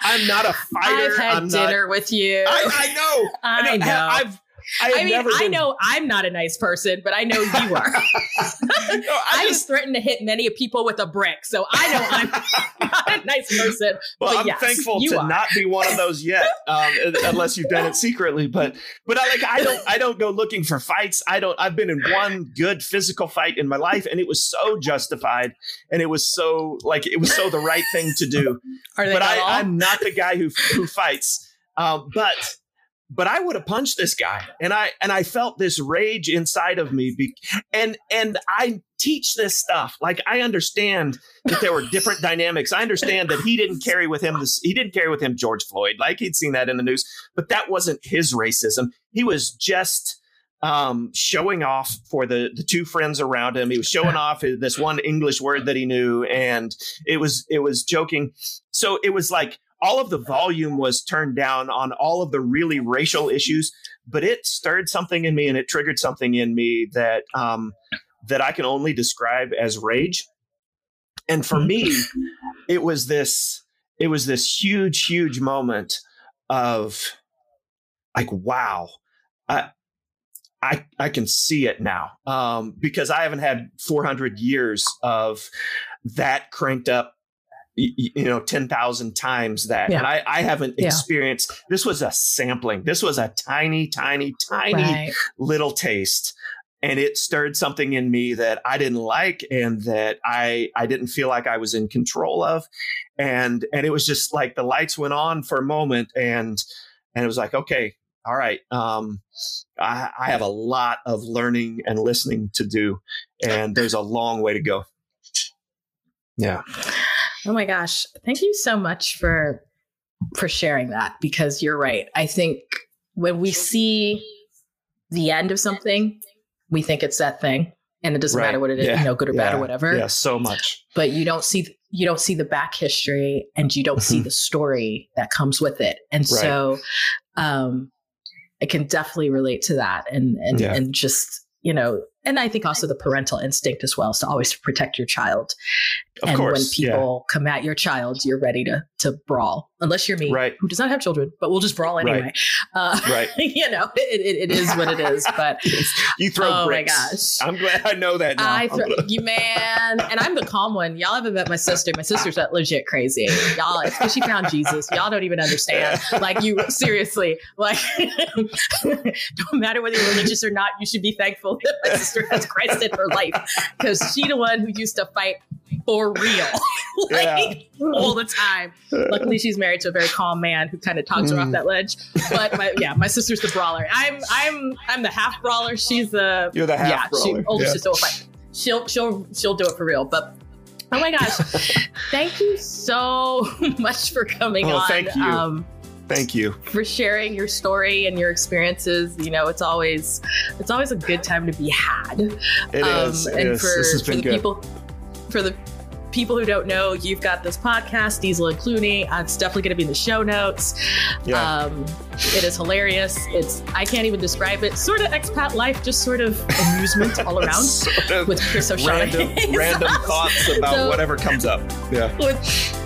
[SPEAKER 2] I'm not a fighter.
[SPEAKER 1] I've had
[SPEAKER 2] I'm
[SPEAKER 1] dinner
[SPEAKER 2] not,
[SPEAKER 1] with you.
[SPEAKER 2] I, I know.
[SPEAKER 1] I know.
[SPEAKER 2] I've I,
[SPEAKER 1] I, mean, I
[SPEAKER 2] been,
[SPEAKER 1] know I'm not a nice person, but I know you are. no, I, I just threatened to hit many people with a brick, so I know I'm not a nice person.
[SPEAKER 2] Well, I'm
[SPEAKER 1] yes,
[SPEAKER 2] thankful to
[SPEAKER 1] are.
[SPEAKER 2] not be one of those yet, um, unless you've done it secretly. But but I like I don't I don't go looking for fights. I don't. I've been in one good physical fight in my life, and it was so justified, and it was so like it was so the right thing to do. but I, I'm not the guy who who fights. Um, but but I would have punched this guy, and I and I felt this rage inside of me. Be, and and I teach this stuff. Like I understand that there were different dynamics. I understand that he didn't carry with him this. He didn't carry with him George Floyd. Like he'd seen that in the news, but that wasn't his racism. He was just um, showing off for the the two friends around him. He was showing off this one English word that he knew, and it was it was joking. So it was like all of the volume was turned down on all of the really racial issues, but it stirred something in me and it triggered something in me that um, that I can only describe as rage. And for me, it was this it was this huge, huge moment of like, wow, I I I can see it now um, because I haven't had 400 years of that cranked up you know 10,000 times that yeah. and I, I haven't yeah. experienced this was a sampling this was a tiny tiny tiny right. little taste and it stirred something in me that I didn't like and that I I didn't feel like I was in control of and and it was just like the lights went on for a moment and and it was like okay all right um I, I have a lot of learning and listening to do and there's a long way to go yeah
[SPEAKER 1] Oh my gosh. Thank you so much for for sharing that because you're right. I think when we see the end of something, we think it's that thing and it doesn't right. matter what it is, yeah. you know, good or yeah. bad or whatever.
[SPEAKER 2] Yeah, so much.
[SPEAKER 1] But you don't see you don't see the back history and you don't see mm-hmm. the story that comes with it. And right. so um I can definitely relate to that and and yeah. and just, you know, and I think also the parental instinct as well is to always protect your child.
[SPEAKER 2] Of
[SPEAKER 1] and
[SPEAKER 2] course,
[SPEAKER 1] when people yeah. come at your child, you're ready to to brawl. Unless you're me,
[SPEAKER 2] right.
[SPEAKER 1] who does not have children, but we'll just brawl anyway.
[SPEAKER 2] Right.
[SPEAKER 1] Uh,
[SPEAKER 2] right.
[SPEAKER 1] you know, it, it, it is what it is. But
[SPEAKER 2] you throw
[SPEAKER 1] oh
[SPEAKER 2] bricks.
[SPEAKER 1] my gosh,
[SPEAKER 2] I'm glad I know that. Now.
[SPEAKER 1] I throw, you man, and I'm the calm one. Y'all haven't met my sister. My sister's that legit crazy. Y'all, it's because she found Jesus. Y'all don't even understand. Like you, seriously, like don't matter whether you're religious or not. You should be thankful that my sister has Christ in her life because she the one who used to fight for real, like yeah. all the time. Luckily, she's married to a very calm man who kind of talks mm. her off mm. that ledge. But my, yeah, my sister's the brawler. I'm I'm I'm the half brawler. She's the
[SPEAKER 2] you're the half
[SPEAKER 1] yeah,
[SPEAKER 2] brawler.
[SPEAKER 1] She, older yeah. sister will fight. She'll she'll she'll do it for real. But oh my gosh, thank you so much for coming
[SPEAKER 2] oh,
[SPEAKER 1] on.
[SPEAKER 2] Thank you. Um, Thank you
[SPEAKER 1] for sharing your story and your experiences. You know, it's always it's always a good time to be had.
[SPEAKER 2] It um, is. It
[SPEAKER 1] and
[SPEAKER 2] is.
[SPEAKER 1] for, for the
[SPEAKER 2] good.
[SPEAKER 1] people for the people who don't know, you've got this podcast, Diesel and Clooney. Uh, it's definitely going to be in the show notes.
[SPEAKER 2] Yeah.
[SPEAKER 1] Um, it is hilarious. It's I can't even describe it. Sort of expat life, just sort of amusement all around
[SPEAKER 2] sort of
[SPEAKER 1] with Chris O'Shaughnessy.
[SPEAKER 2] Random, random thoughts about so, whatever comes up. Yeah.
[SPEAKER 1] With,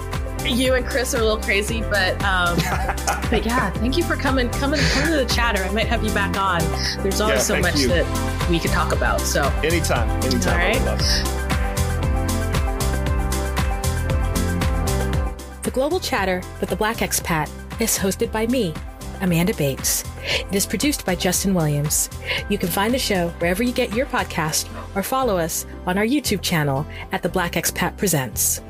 [SPEAKER 1] you and Chris are a little crazy, but um, but yeah, thank you for coming, coming, coming to the chatter. I might have you back on. There's always yeah, so much
[SPEAKER 2] you.
[SPEAKER 1] that we could talk about. So
[SPEAKER 2] anytime, anytime. All right.
[SPEAKER 3] The Global Chatter with the Black Expat is hosted by me, Amanda Bates. It is produced by Justin Williams. You can find the show wherever you get your podcast or follow us on our YouTube channel at The Black Expat Presents.